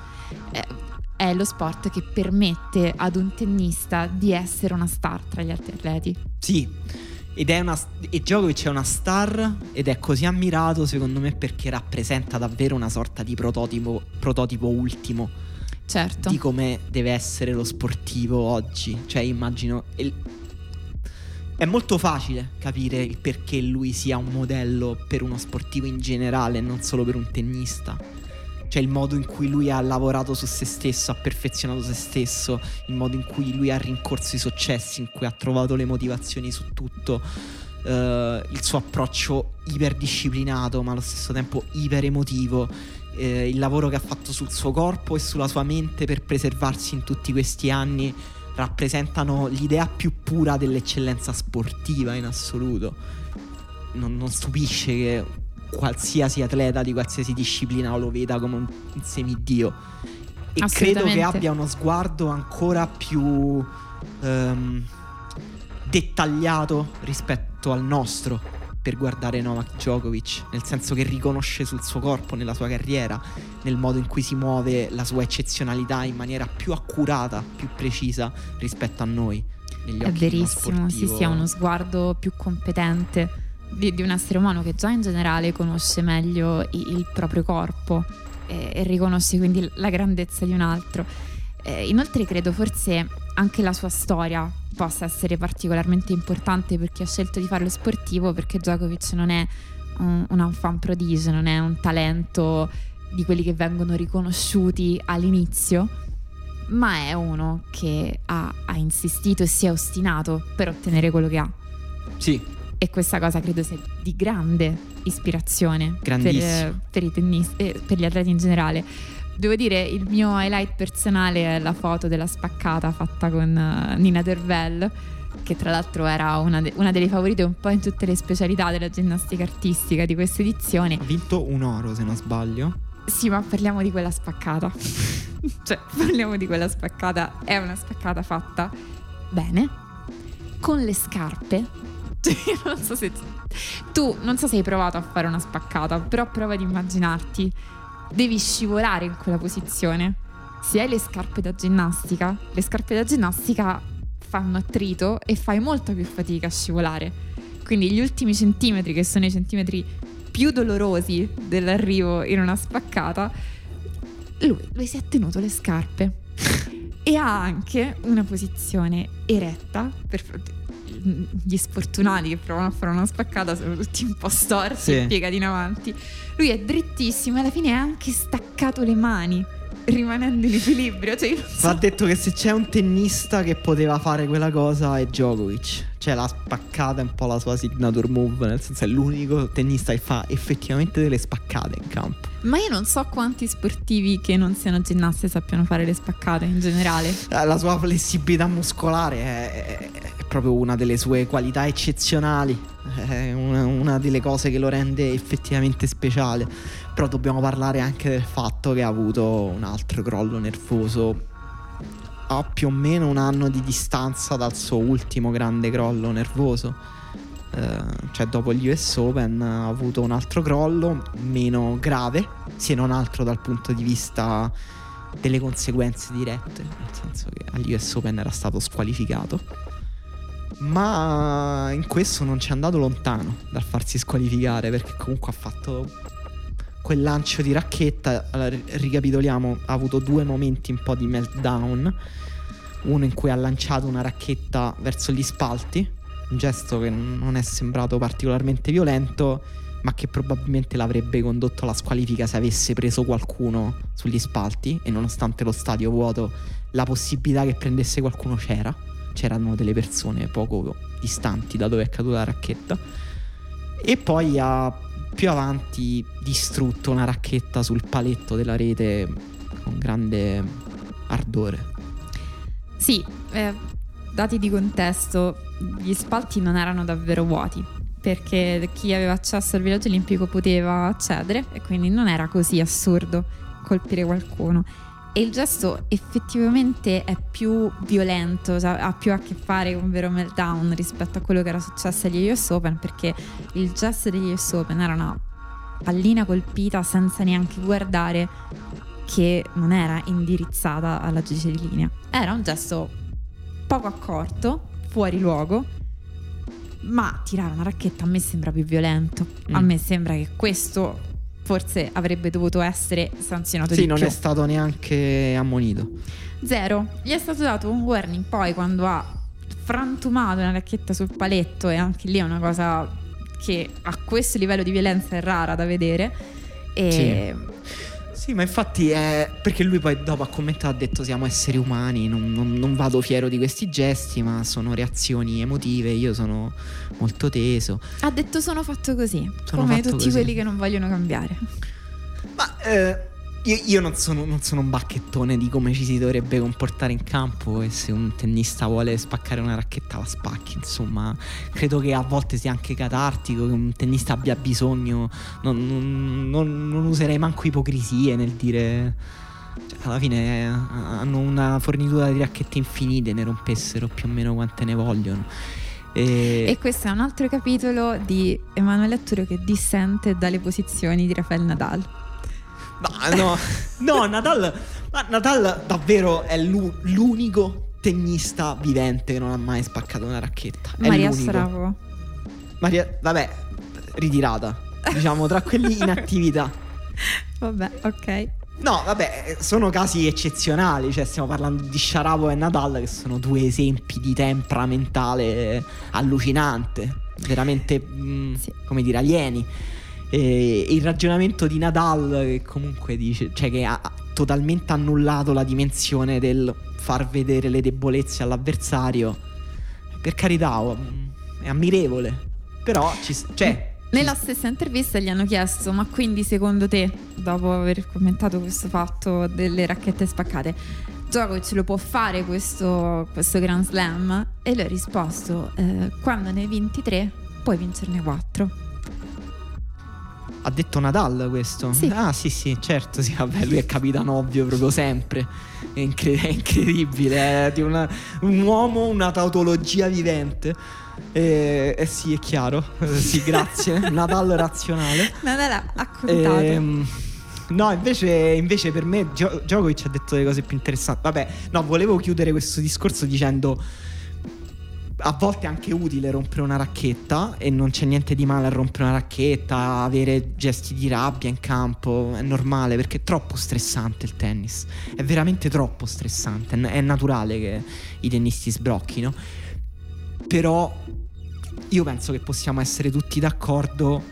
Eh, è lo sport che permette ad un tennista di essere una star tra gli altri atleti. Sì. Ed è una, e Djokovic è una star ed è così ammirato secondo me perché rappresenta davvero una sorta di prototipo, prototipo ultimo certo. di come deve essere lo sportivo oggi. Cioè, immagino. Il... È molto facile capire il perché lui sia un modello per uno sportivo in generale, non solo per un tennista. Cioè il modo in cui lui ha lavorato su se stesso, ha perfezionato se stesso, il modo in cui lui ha rincorso i successi, in cui ha trovato le motivazioni su tutto, uh, il suo approccio iperdisciplinato ma allo stesso tempo iper emotivo eh, il lavoro che ha fatto sul suo corpo e sulla sua mente per preservarsi in tutti questi anni rappresentano l'idea più pura dell'eccellenza sportiva in assoluto. Non, non stupisce che qualsiasi atleta di qualsiasi disciplina lo veda come un, un semidio. E credo che abbia uno sguardo ancora più um, dettagliato rispetto al nostro per guardare Novak Djokovic, nel senso che riconosce sul suo corpo, nella sua carriera, nel modo in cui si muove la sua eccezionalità in maniera più accurata, più precisa rispetto a noi. È verissimo, sì, sì, ha uno sguardo più competente di, di, un essere umano che già in generale conosce meglio il, il proprio corpo e, e, riconosce quindi la grandezza di un altro. Eh, inoltre credo forse anche la sua storia possa essere particolarmente importante per chi ha scelto di fare lo sportivo perché Djokovic non è un, un enfant prodigio, non è un talento di quelli che vengono riconosciuti all'inizio, ma è uno che ha, ha insistito e si è ostinato per ottenere quello che ha. Sì. E questa cosa credo sia di grande ispirazione per, per, i tennisti, eh, per gli atleti in generale Devo dire, il mio highlight personale è la foto della spaccata fatta con uh, Nina Dervel, che tra l'altro era una, de- una, delle favorite un po' in tutte le specialità della ginnastica artistica di questa edizione. Ha vinto un oro, se non sbaglio. Sì, ma parliamo di quella spaccata. cioè, parliamo di quella spaccata. È una spaccata fatta bene, con le scarpe. Cioè, non so se tu non so se hai provato a fare una spaccata, però prova ad immaginarti devi scivolare in quella posizione. Se hai le scarpe da ginnastica, le scarpe da ginnastica fanno attrito e fai molta più fatica a scivolare. Quindi gli ultimi centimetri, che sono i centimetri più dolorosi dell'arrivo in una spaccata, lui, lui si è tenuto le scarpe e ha anche una posizione eretta per gli sfortunati che provano a fare una spaccata sono tutti un po' storti sì. e piegati in avanti. Lui è drittissimo e alla fine ha anche staccato le mani rimanendo in equilibrio. Cioè, so. Va detto che se c'è un tennista che poteva fare quella cosa è Djokovic. Cioè l'ha spaccata è un po' la sua signature move, nel senso è l'unico tennista che fa effettivamente delle spaccate in campo. Ma io non so quanti sportivi che non siano ginnasti sappiano fare le spaccate in generale. Eh, la sua flessibilità muscolare è, è proprio una delle sue qualità eccezionali, è una, una, delle cose che lo rende effettivamente speciale. Però dobbiamo parlare anche del fatto che ha avuto un altro crollo nervoso a più o meno un anno di distanza dal suo ultimo grande crollo nervoso. Eh, cioè dopo gli US Open ha avuto un altro crollo meno grave, se non altro dal punto di vista delle conseguenze dirette, nel senso che agli US Open era stato squalificato. Ma in questo non ci è andato lontano dal farsi squalificare perché comunque ha fatto quel lancio di racchetta. Allora, ricapitoliamo, ha avuto due momenti un po' di meltdown. Uno in cui ha lanciato una racchetta verso gli spalti, un gesto che non è sembrato particolarmente violento ma che probabilmente l'avrebbe condotto alla squalifica se avesse preso qualcuno sugli spalti e nonostante lo stadio vuoto la possibilità che prendesse qualcuno c'era, c'erano delle persone poco distanti da dove è caduta la racchetta e poi ha più avanti distrutto una racchetta sul paletto della rete con grande ardore. Sì, eh, dati di contesto, gli spalti non erano davvero vuoti perché chi aveva accesso al villaggio olimpico poteva accedere e quindi non era così assurdo colpire qualcuno. E il gesto effettivamente è più violento, cioè ha più a che fare con un vero meltdown rispetto a quello che era successo agli US Open, perché il gesto degli US Open era una pallina colpita senza neanche guardare che non era indirizzata alla giudice di linea. Era un gesto poco accorto, fuori luogo, ma tirare una racchetta a me sembra più violento. Mm. A me sembra che questo forse avrebbe dovuto essere sanzionato sì, di più. Sì, non è stato neanche ammonito. Zero. Gli è stato dato un warning poi quando ha frantumato una racchetta sul paletto e anche lì è una cosa che a questo livello di violenza è rara da vedere. E sì. Sì, ma infatti è perché lui poi dopo ha commentato, ha detto siamo esseri umani, non, non, non, vado fiero di questi gesti, ma sono reazioni emotive, io sono molto teso. Ha detto sono fatto così, sono come fatto tutti così. quelli che non vogliono cambiare. Ma eh, io, io non, sono, non, sono, un bacchettone di come ci si dovrebbe comportare in campo e se un tennista vuole spaccare una racchetta la spacchi, insomma, credo che a volte sia anche catartico, che un tennista abbia bisogno, non, non, non userei manco ipocrisie nel dire... Cioè, alla fine eh, hanno una fornitura di racchette infinite, ne rompessero più o meno quante ne vogliono. E... e... questo è un altro capitolo di Emanuele Atturo che dissente dalle posizioni di Rafael Nadal. No, no, no Nadal, Nadal davvero è l'unico tennista vivente che non ha mai spaccato una racchetta. È Maria l'unico. Saravo. Maria, vabbè, ritirata. Diciamo, tra quelli in attività. Vabbè, ok. No, vabbè, sono casi eccezionali, cioè stiamo parlando di Sharapova e Nadal che sono due esempi di tempra mentale allucinante, veramente, mh, mm, sì. come dire, alieni. E il ragionamento di Nadal che comunque dice, cioè che ha totalmente annullato la dimensione del far vedere le debolezze all'avversario. Per carità, oh, è ammirevole. Però ci, cioè, nella stessa intervista gli hanno chiesto: Ma quindi secondo te, dopo aver commentato questo fatto delle racchette spaccate, Djokovic lo può fare questo, questo Grand Slam? E lui ha risposto: eh, Quando ne hai 23, puoi vincerne 4. Ha detto Nadal questo? Sì. Ah sì sì, certo, sì, vabbè, lui è capitano ovvio proprio sempre. È, incred- è incredibile, è di una, un uomo, una tautologia vivente. Eh, eh sì, è chiaro. Eh, sì, grazie. Nadal razionale. Nadal accontato. Ehm, no, invece, invece, per me Gio- Djokovic ha detto delle cose più interessanti. Vabbè, no, volevo chiudere questo discorso dicendo a volte è anche utile rompere una racchetta e non c'è niente di male a rompere una racchetta, avere gesti di rabbia in campo, è normale perché è troppo stressante il tennis, è veramente troppo stressante, è naturale che i tennisti sbrocchino, però io penso che possiamo essere tutti d'accordo,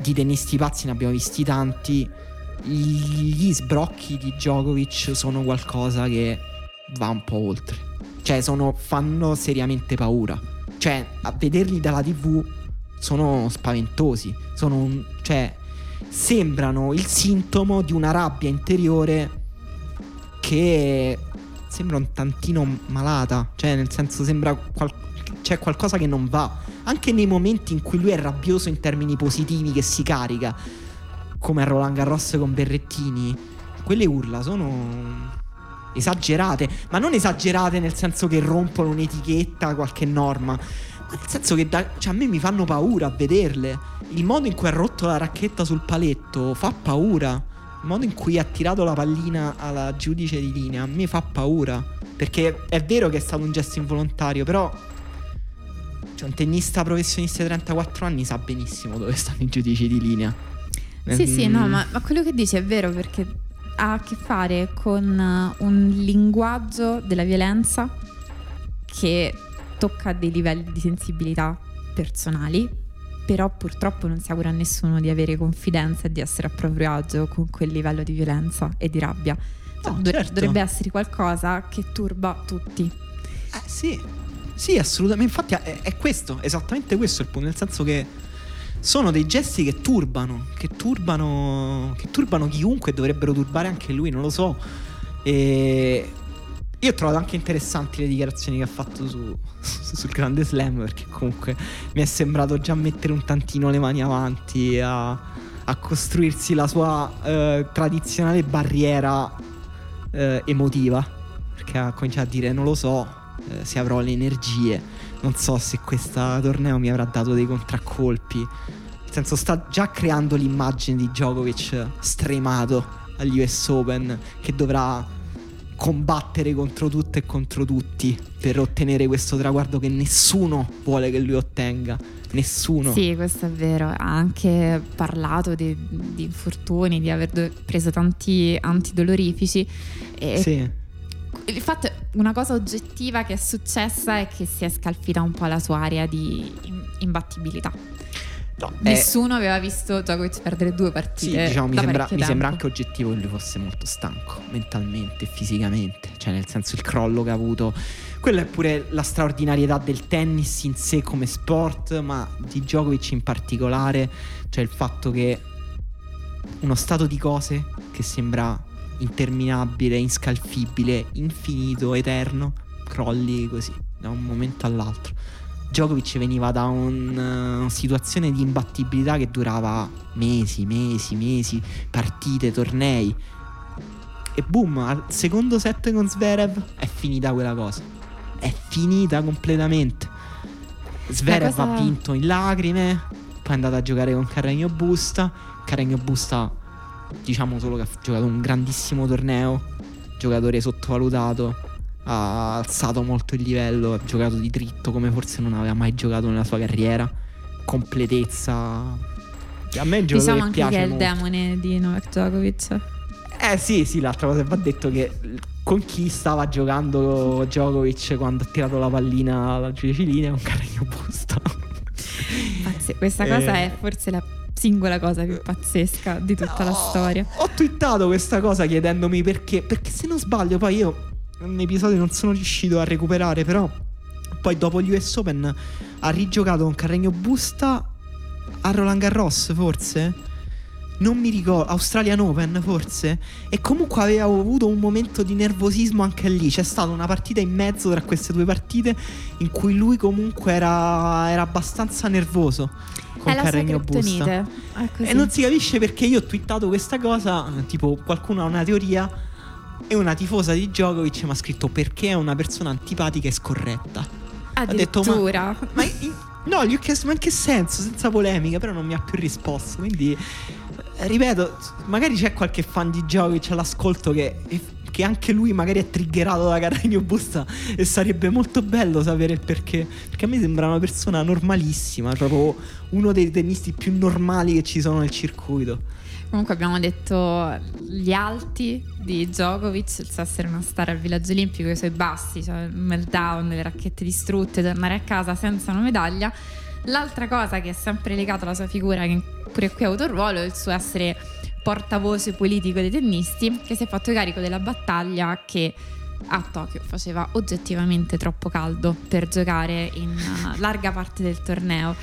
di tennisti pazzi ne abbiamo visti tanti, gli sbrocchi di Djokovic sono qualcosa che va un po' oltre. Cioè, sono, fanno seriamente paura. Cioè, a vederli dalla TV sono spaventosi. Sono, cioè, sembrano il sintomo di una rabbia interiore che sembra un tantino malata, cioè nel senso sembra qual- c'è qualcosa che non va, anche nei momenti in cui lui è rabbioso in termini positivi che si carica, come a Roland Garros con Berrettini, quelle urla sono esagerate, ma non esagerate nel senso che rompono un'etichetta, qualche norma, ma nel senso che da, cioè, a me mi fanno paura a vederle. Il modo in cui ha rotto la racchetta sul paletto fa paura. Il modo in cui ha tirato la pallina alla giudice di linea a me fa paura. Perché è vero che è stato un gesto involontario, però cioè, un tennista professionista di 34 anni sa benissimo dove stanno i giudici di linea. Sì, mm. sì, no, Mm. ma, ma quello che dici è vero perché ha a che fare con uh, un linguaggio della violenza che tocca dei livelli di sensibilità personali, però purtroppo non si augura a nessuno di avere confidenza e di essere a proprio agio con quel livello di violenza e di rabbia. Cioè, No, dov- certo. Dovrebbe essere qualcosa che turba tutti. Eh sì, sì, assolutamente. Infatti è, è questo, esattamente questo il punto, nel senso che sono dei gesti che turbano, che turbano, che turbano chiunque, dovrebbero turbare anche lui, non lo so. E io ho trovato anche interessanti le dichiarazioni che ha fatto su- sul Grande Slam, perché comunque mi è sembrato già mettere un tantino le mani avanti a, a costruirsi la sua eh, tradizionale barriera eh, emotiva. Perché ha cominciato a dire: Non lo so eh, se avrò le energie, non so se questo torneo mi avrà dato dei contraccolpi. Nel senso, sta già creando l'immagine di Djokovic stremato agli US Open che dovrà combattere contro tutto e contro tutti per ottenere questo traguardo che nessuno vuole che lui ottenga. Nessuno. Sì, questo è vero. Ha anche parlato di, di infortuni, di aver do- preso tanti antidolorifici. E Sì. Il fatto, una cosa oggettiva che è successa è che si è scalfita un po' la sua area di im- imbattibilità. No, eh, Nessuno aveva visto Djokovic perdere due Sì, partite. diciamo, mi, sembra, mi sembra anche oggettivo che lui fosse molto stanco mentalmente e fisicamente. Cioè, nel senso, il crollo che ha avuto. Quella è pure la straordinarietà del tennis in sé come sport, ma di Djokovic in particolare. Cioè, il fatto che uno stato di cose che sembra interminabile, inscalfibile, infinito, eterno, crolli così da un momento all'altro. Djokovic veniva da eh, una situazione di imbattibilità che durava mesi, mesi, mesi, partite, tornei. E boom, al secondo set con Zverev è finita quella cosa. È finita completamente. Zverev cosa- ha vinto in lacrime, poi è andato a giocare con Carregno Busta. Carregno Busta, diciamo solo che ha giocato un grandissimo torneo, giocatore sottovalutato, ha alzato molto il livello, ha giocato di dritto come forse non aveva mai giocato nella sua carriera, completezza. A me è un giocatore Diciamo che anche piace che è il molto. demone di Novak Djokovic. Eh sì, sì, l'altra cosa che va detto è che con chi stava giocando Djokovic quando ha tirato la pallina alla giudice di linea con Carregno Busta. Pazze- questa Eh. cosa è forse la singola cosa più pazzesca di tutta la Oh, storia. Ho twittato questa cosa chiedendomi perché. Perché se non sbaglio, poi io un episodio non sono riuscito a recuperare, però poi dopo gli US Open ha rigiocato con Carregno Busta a Roland Garros, forse? Non mi ricordo, Australian Open forse? E comunque aveva avuto un momento di nervosismo anche lì. C'è stata una partita in mezzo tra queste due partite in cui lui comunque era, era abbastanza nervoso con È Carregno Busta. E non si capisce perché io ho twittato questa cosa, tipo qualcuno ha una teoria e una tifosa di Djokovic mi ha scritto perché è una persona antipatica e scorretta. Ha detto ma, Addirittura. ma in- no, gli ho chiesto ma in che senso, senza polemica, però non mi ha più risposto, quindi eh, ripeto, magari c'è qualche fan di Djokovic all'ascolto che, che anche lui magari è triggerato da Carregno Busta e sarebbe molto bello sapere il perché, perché a me sembra una persona normalissima, proprio uno dei tennisti più normali che ci sono nel circuito. Comunque abbiamo detto gli alti di Djokovic, il essere una star al villaggio olimpico, i suoi bassi, cioè il meltdown, le racchette distrutte, tornare a casa senza una medaglia. L'altra cosa che è sempre legata alla sua figura, che pure qui ha avuto un ruolo, è il suo essere portavoce politico dei tennisti, che si è fatto carico della battaglia che a Tokyo faceva oggettivamente troppo caldo per giocare in uh, larga parte del torneo.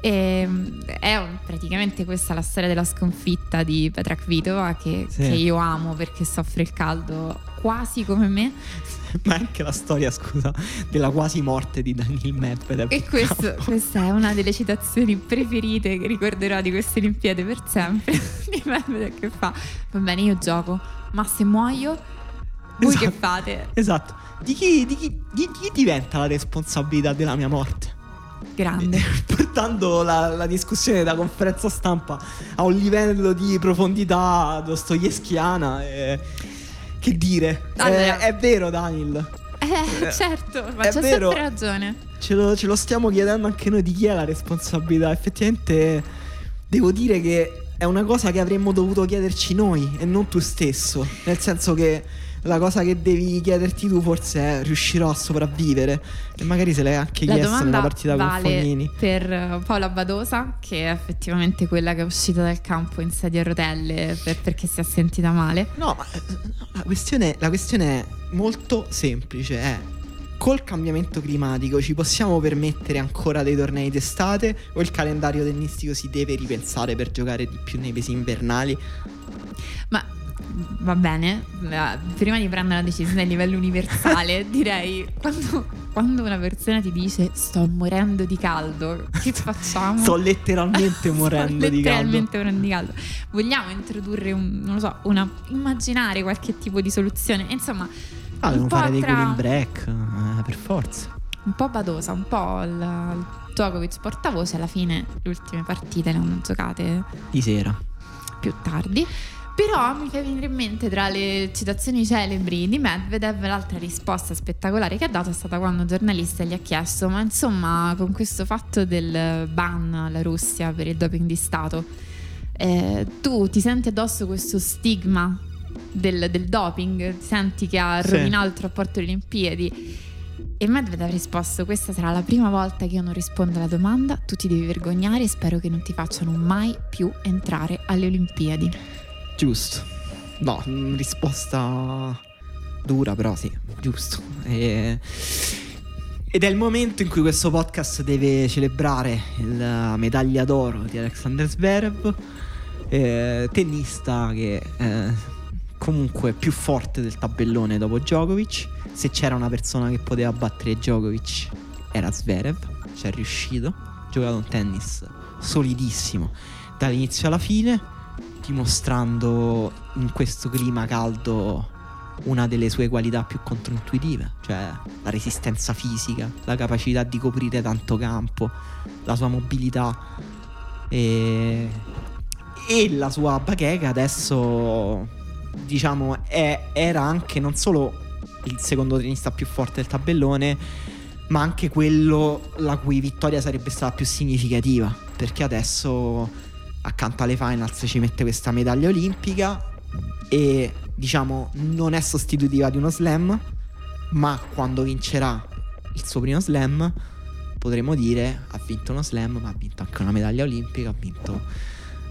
E, mm, è praticamente questa la storia della sconfitta di Petra Kvitova che, Sì. che io amo perché soffre il caldo quasi come me ma anche la storia, scusa, della quasi morte di Daniel Medvedev. E questo, questa è una delle citazioni preferite che ricorderò di queste Olimpiadi per sempre. di Medvedev che fa, va bene, io gioco, ma se muoio, voi esatto, che fate? Esatto. Di chi, di, chi, di chi diventa la responsabilità della mia morte? Grande. Portando la, la, discussione da conferenza stampa a un livello di profondità dostoevskiana. E... Che dire? Allora, è, è, vero, Daniel. Eh, certo, ma c'è vero. sempre ragione. Ce lo, ce lo stiamo chiedendo anche noi di chi è la responsabilità. Effettivamente, devo dire che è una cosa che avremmo dovuto chiederci noi e non tu stesso. Nel senso che la cosa che devi chiederti tu forse è riuscirò a sopravvivere? E magari se l'hai anche la chiesto nella partita vale con Fognini. per Paola Badosa che è effettivamente quella che è uscita dal campo in sedia a rotelle per, perché si è sentita male. No ma la questione, la questione è molto semplice è col cambiamento climatico ci possiamo permettere ancora dei tornei d'estate o il calendario tennistico si deve ripensare per giocare di più nei mesi invernali? Ma va bene, prima di prendere una decisione a livello universale, direi quando, quando, una persona ti dice sto morendo di caldo, che facciamo? Sto letteralmente morendo Sto di caldo. Letteralmente morendo di caldo. Vogliamo introdurre un, non lo so, una, immaginare qualche tipo di soluzione, insomma... Ah, devono fare dei cooling break, eh, per forza. Un po' badosa, un po' il, il Djokovic portavoce, alla fine le ultime partite le hanno giocate... Di sera. Più tardi. Però mi fa venire in mente tra le citazioni celebri di Medvedev l'altra risposta spettacolare che ha dato è stata quando un giornalista gli ha chiesto ma insomma con questo fatto del ban alla Russia per il doping di Stato eh, tu ti senti addosso questo stigma del, del doping? Ti senti che ha rovinato sì. il rapporto alle Olimpiadi? E Medvedev ha risposto: Questa sarà la prima volta che io non rispondo alla domanda. Tu ti devi vergognare e spero che non ti facciano mai più entrare alle Olimpiadi. Giusto. No, mm, risposta dura, però sì, giusto. E... Ed è il momento in cui questo podcast deve celebrare la medaglia d'oro di Alexander Zverev, eh, tennista che eh, comunque è più forte del tabellone dopo Djokovic. Se c'era una persona che poteva battere Djokovic era Zverev, ci è riuscito. Ha giocato un tennis solidissimo dall'inizio alla fine dimostrando in questo clima caldo una delle sue qualità più controintuitive, cioè la resistenza fisica, la capacità di coprire tanto campo, la sua mobilità e, e la sua bacheca adesso diciamo è, era anche non solo il secondo tenista più forte del tabellone, ma anche quello la cui vittoria sarebbe stata più significativa, perché adesso accanto alle finals ci mette questa medaglia olimpica e diciamo non è sostitutiva di uno slam, ma quando vincerà il suo primo slam potremo dire ha vinto uno slam, ma ha vinto anche una medaglia olimpica, ha vinto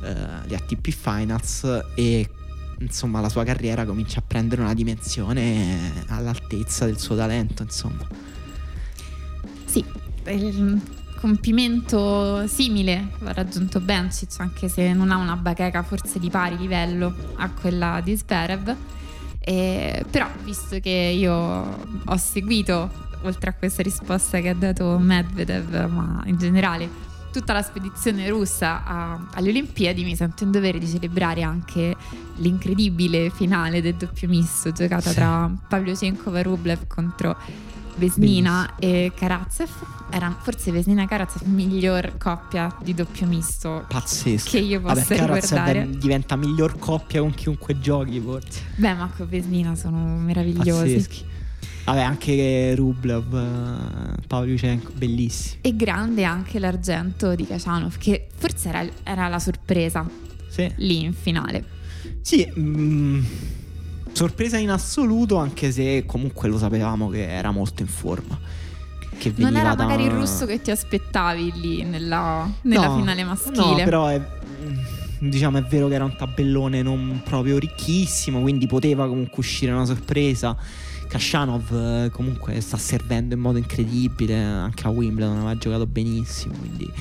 eh, le ATP Finals e insomma la sua carriera comincia a prendere una dimensione all'altezza del suo talento, insomma. Sì, compimento simile ha raggiunto Bencic, anche se non ha una bacheca forse di pari livello a quella di Zverev. E, però, visto che io ho seguito, oltre a questa risposta che ha dato Medvedev, ma in generale tutta la spedizione russa a, alle Olimpiadi, mi sento in dovere di celebrare anche l'incredibile finale del doppio misto giocata tra Pavlyuchenkova e Rublev contro Vesnina e Karatsev. Era forse Vesnina e Karatsev miglior coppia di doppio misto Pazzesco. che io possa Vabbè, ricordare. diventa miglior coppia con chiunque giochi forse. Beh, ma con Vesnina sono meravigliosi. Pazzeschi. Vabbè, anche Rublev, Pavlyuchenko, bellissimo. E grande anche l'argento di Kachanov, che forse era, era la sorpresa sì. lì in finale. Sì, mm, Sorpresa in assoluto, anche se comunque lo sapevamo che era molto in forma. Che non era da... magari il russo che ti aspettavi lì nella, nella no, finale maschile. No, però è, diciamo è vero che era un tabellone non proprio ricchissimo, quindi poteva comunque uscire una sorpresa. Kashanov eh, comunque sta servendo in modo incredibile, anche a Wimbledon aveva giocato benissimo, quindi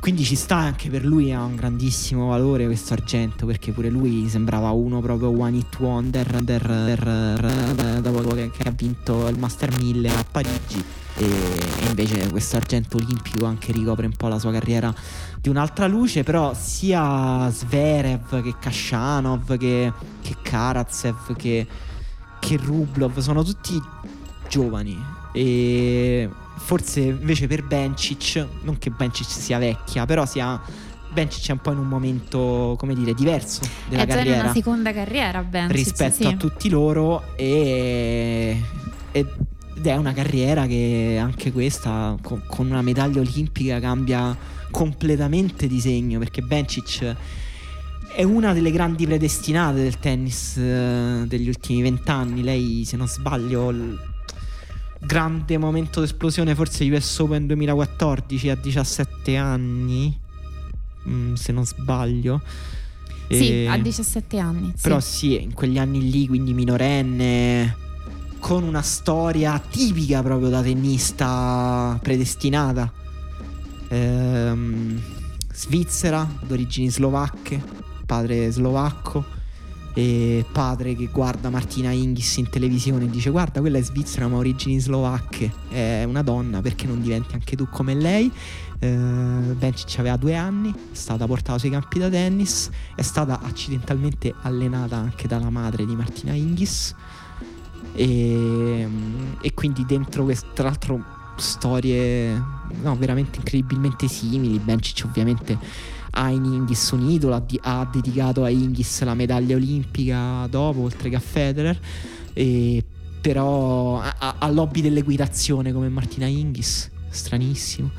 quindi ci sta anche per lui ha un grandissimo valore questo argento perché pure lui sembrava uno proprio one hit wonder der, der, der, dopo che, ha vinto il Master 1000 a Parigi. E, e invece questo argento olimpico anche ricopre un po' la sua carriera di un'altra luce però sia Zverev che Kashanov che, che Karatsev che, che Rublov sono tutti giovani. E forse invece per Bencic, non che Bencic sia vecchia, però sia Bencic è un po' in un momento, come dire, diverso della è carriera. in una seconda carriera Bencic, rispetto sì. a tutti loro e, ed è una carriera che anche questa con, con una medaglia olimpica cambia completamente di segno perché Bencic è una delle grandi predestinate del tennis eh, degli ultimi vent'anni. Lei, se non sbaglio, grande momento d'esplosione forse US Open 2014 a 17 anni, mm, se non sbaglio. Sì, E- a 17 anni. sì. Però sì, in quegli anni lì, quindi minorenne, con una storia tipica proprio da tennista predestinata. Ehm, Svizzera, d'origini slovacche, padre slovacco e padre che guarda Martina Hingis in televisione e dice guarda quella è svizzera ma origini slovacche, è una donna perché non diventi anche tu come lei? Eh, Bencic aveva due anni, è stata portata sui campi da tennis, è stata accidentalmente allenata anche dalla madre di Martina Hingis. E, e quindi dentro questo, tra l'altro storie no, veramente incredibilmente simili, Bencic ovviamente ha in Hingis un idolo, ha, di- ha dedicato a Hingis la medaglia olimpica dopo, oltre che a Federer, e però ha, ha- l'hobby dell'equitazione come Martina Hingis, stranissimo.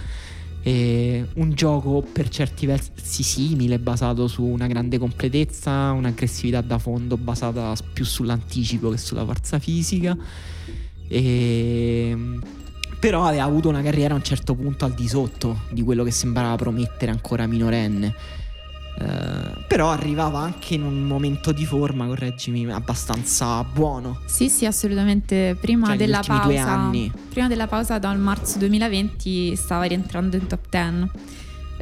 E un gioco per certi versi simile, basato su una grande completezza, un'aggressività da fondo basata più sull'anticipo che sulla forza fisica. E... Però aveva avuto una carriera a un certo punto al di sotto di quello che sembrava promettere ancora minorenne. Eh, però arrivava anche in un momento di forma, correggimi, abbastanza buono. Sì, sì, assolutamente. Prima Cioè, della pausa, prima della pausa dal marzo 2020 stava rientrando in top 10.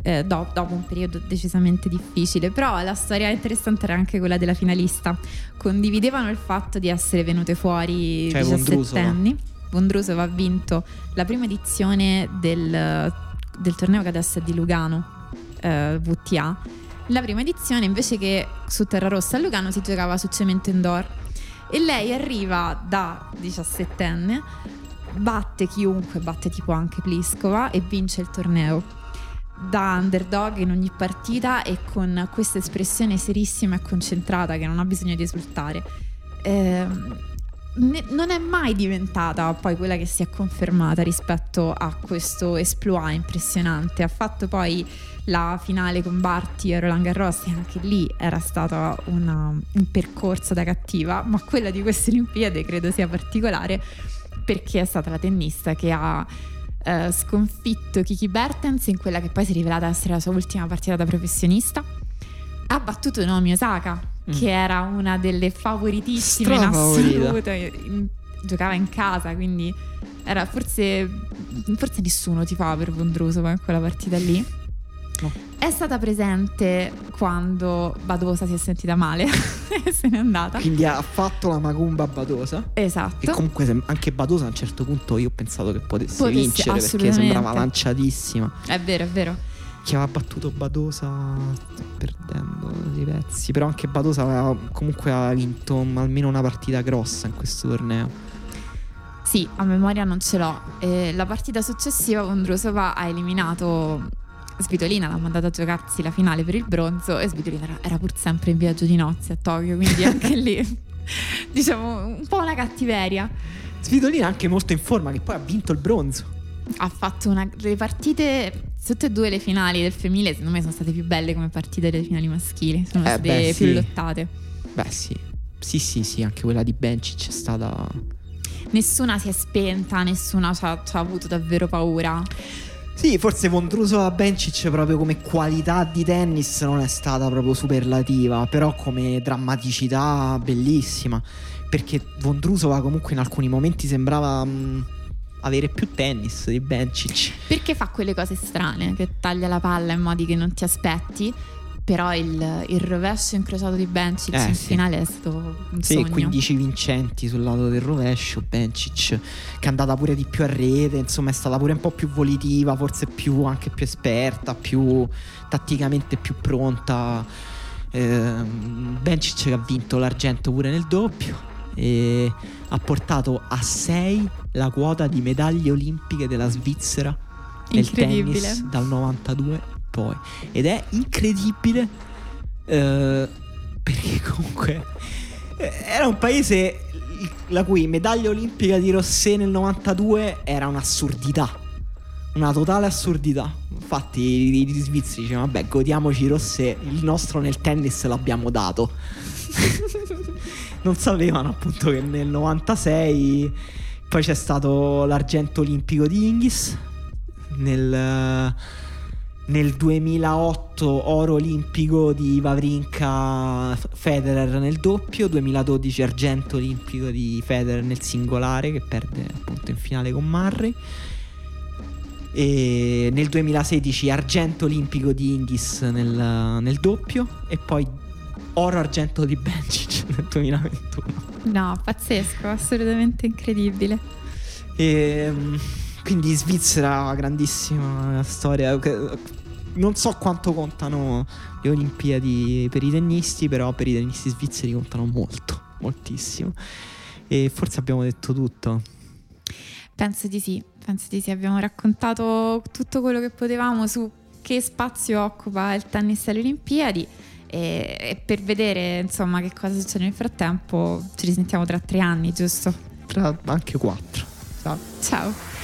eh, do- dopo un periodo decisamente difficile, però la storia interessante era anche quella della finalista. Condividevano il fatto di essere venute fuori Cioè, 17 Vondrusova. anni. Vondrusova ha vinto la prima edizione del, del torneo che adesso è di Lugano, eh, VTA. La prima edizione invece che su Terra Rossa a Lugano si giocava su cemento indoor e lei arriva da 17enne, batte chiunque, batte tipo anche Pliskova e vince il torneo. Da underdog in ogni partita e con questa espressione serissima e concentrata che non ha bisogno di esultare. Ehm, ne- non è mai diventata poi quella che si è confermata rispetto a questo exploit impressionante. Ha fatto poi la finale con Barty e Roland Garros e anche lì era stato una- un percorso da cattiva, ma quella di queste Olimpiadi credo sia particolare perché è stata la tennista che ha eh, sconfitto Kiki Bertens in quella che poi si è rivelata essere la sua ultima partita da professionista. Ha battuto Naomi Osaka, Mm. che era una delle favoritissime in assoluto. giocava in casa, quindi era forse, forse nessuno ti fa per Vondrusova in quella partita lì. No. È stata presente quando Badosa si è sentita male e se n'è andata. Quindi ha fatto la macumba a Badosa. Esatto. E comunque anche Badosa a un certo punto io ho pensato che potesse Potesse, vincere perché sembrava lanciatissima. È vero, è vero. Chi aveva battuto Badosa perdendo dei pezzi. Però anche Badosa aveva, comunque ha vinto almeno una partita grossa in questo torneo. Sì, a memoria non ce l'ho. Eh, la partita successiva Vondrusova ha eliminato Svitolina, l'ha mandata a giocarsi la finale per il bronzo e Svitolina era, era pur sempre in viaggio di nozze a Tokyo, quindi anche lì diciamo un po' una cattiveria. Svitolina anche molto in forma che poi ha vinto il bronzo. Ha fatto una, le partite, tutte e due le finali del femminile, secondo me sono state più belle come partite delle finali maschili, sono Eh, state beh, più sì. lottate. Beh sì. Sì sì sì, anche quella di Bencic è stata... Nessuna si è spenta, nessuna ci ha, ci ha avuto davvero paura. Sì, forse Vondrusova Bencic proprio come qualità di tennis non è stata proprio superlativa, però come drammaticità bellissima, perché Vondrusova comunque in alcuni momenti sembrava mh, avere più tennis di Bencic. Perché fa quelle cose strane, che taglia la palla in modi che non ti aspetti, però il, il rovescio incrociato di Bencic Eh, in sì. finale è stato un Sì, sogno. 15 vincenti sul lato del rovescio, Bencic che è andata pure di più a rete, insomma è stata pure un po' più volitiva, forse più anche più esperta, più tatticamente più pronta. Ehm, Bencic che ha vinto l'argento pure nel doppio e ha portato a 6 la quota di medaglie olimpiche della Svizzera nel tennis dal 92 in poi. Ed è incredibile eh, perché comunque eh, era un paese la cui medaglia olimpica di Rossé nel 92 era un'assurdità una totale assurdità. Infatti i, i svizzeri dicevano vabbè godiamoci Rossé il nostro nel tennis l'abbiamo dato non sapevano appunto che nel 96 poi c'è stato l'argento olimpico di Inghis. Nel, nel 2008 oro olimpico di Vavrinka Federer nel doppio 2012 argento olimpico di Federer nel singolare che perde appunto in finale con Murray. E nel 2016 argento olimpico di Inghis nel, nel doppio. E poi oro argento di Bencic nel 2021 No, pazzesco, assolutamente incredibile. e mm, quindi Svizzera grandissima storia non so quanto contano le Olimpiadi per i tennisti però per i tennisti svizzeri contano molto moltissimo e forse abbiamo detto tutto Penso di sì, penso di sì. Abbiamo raccontato tutto quello che potevamo su che spazio occupa il tennis alle Olimpiadi e, e per vedere insomma che cosa succede nel frattempo ci risentiamo tra tre anni, giusto? tra anche quattro Ciao. Ciao.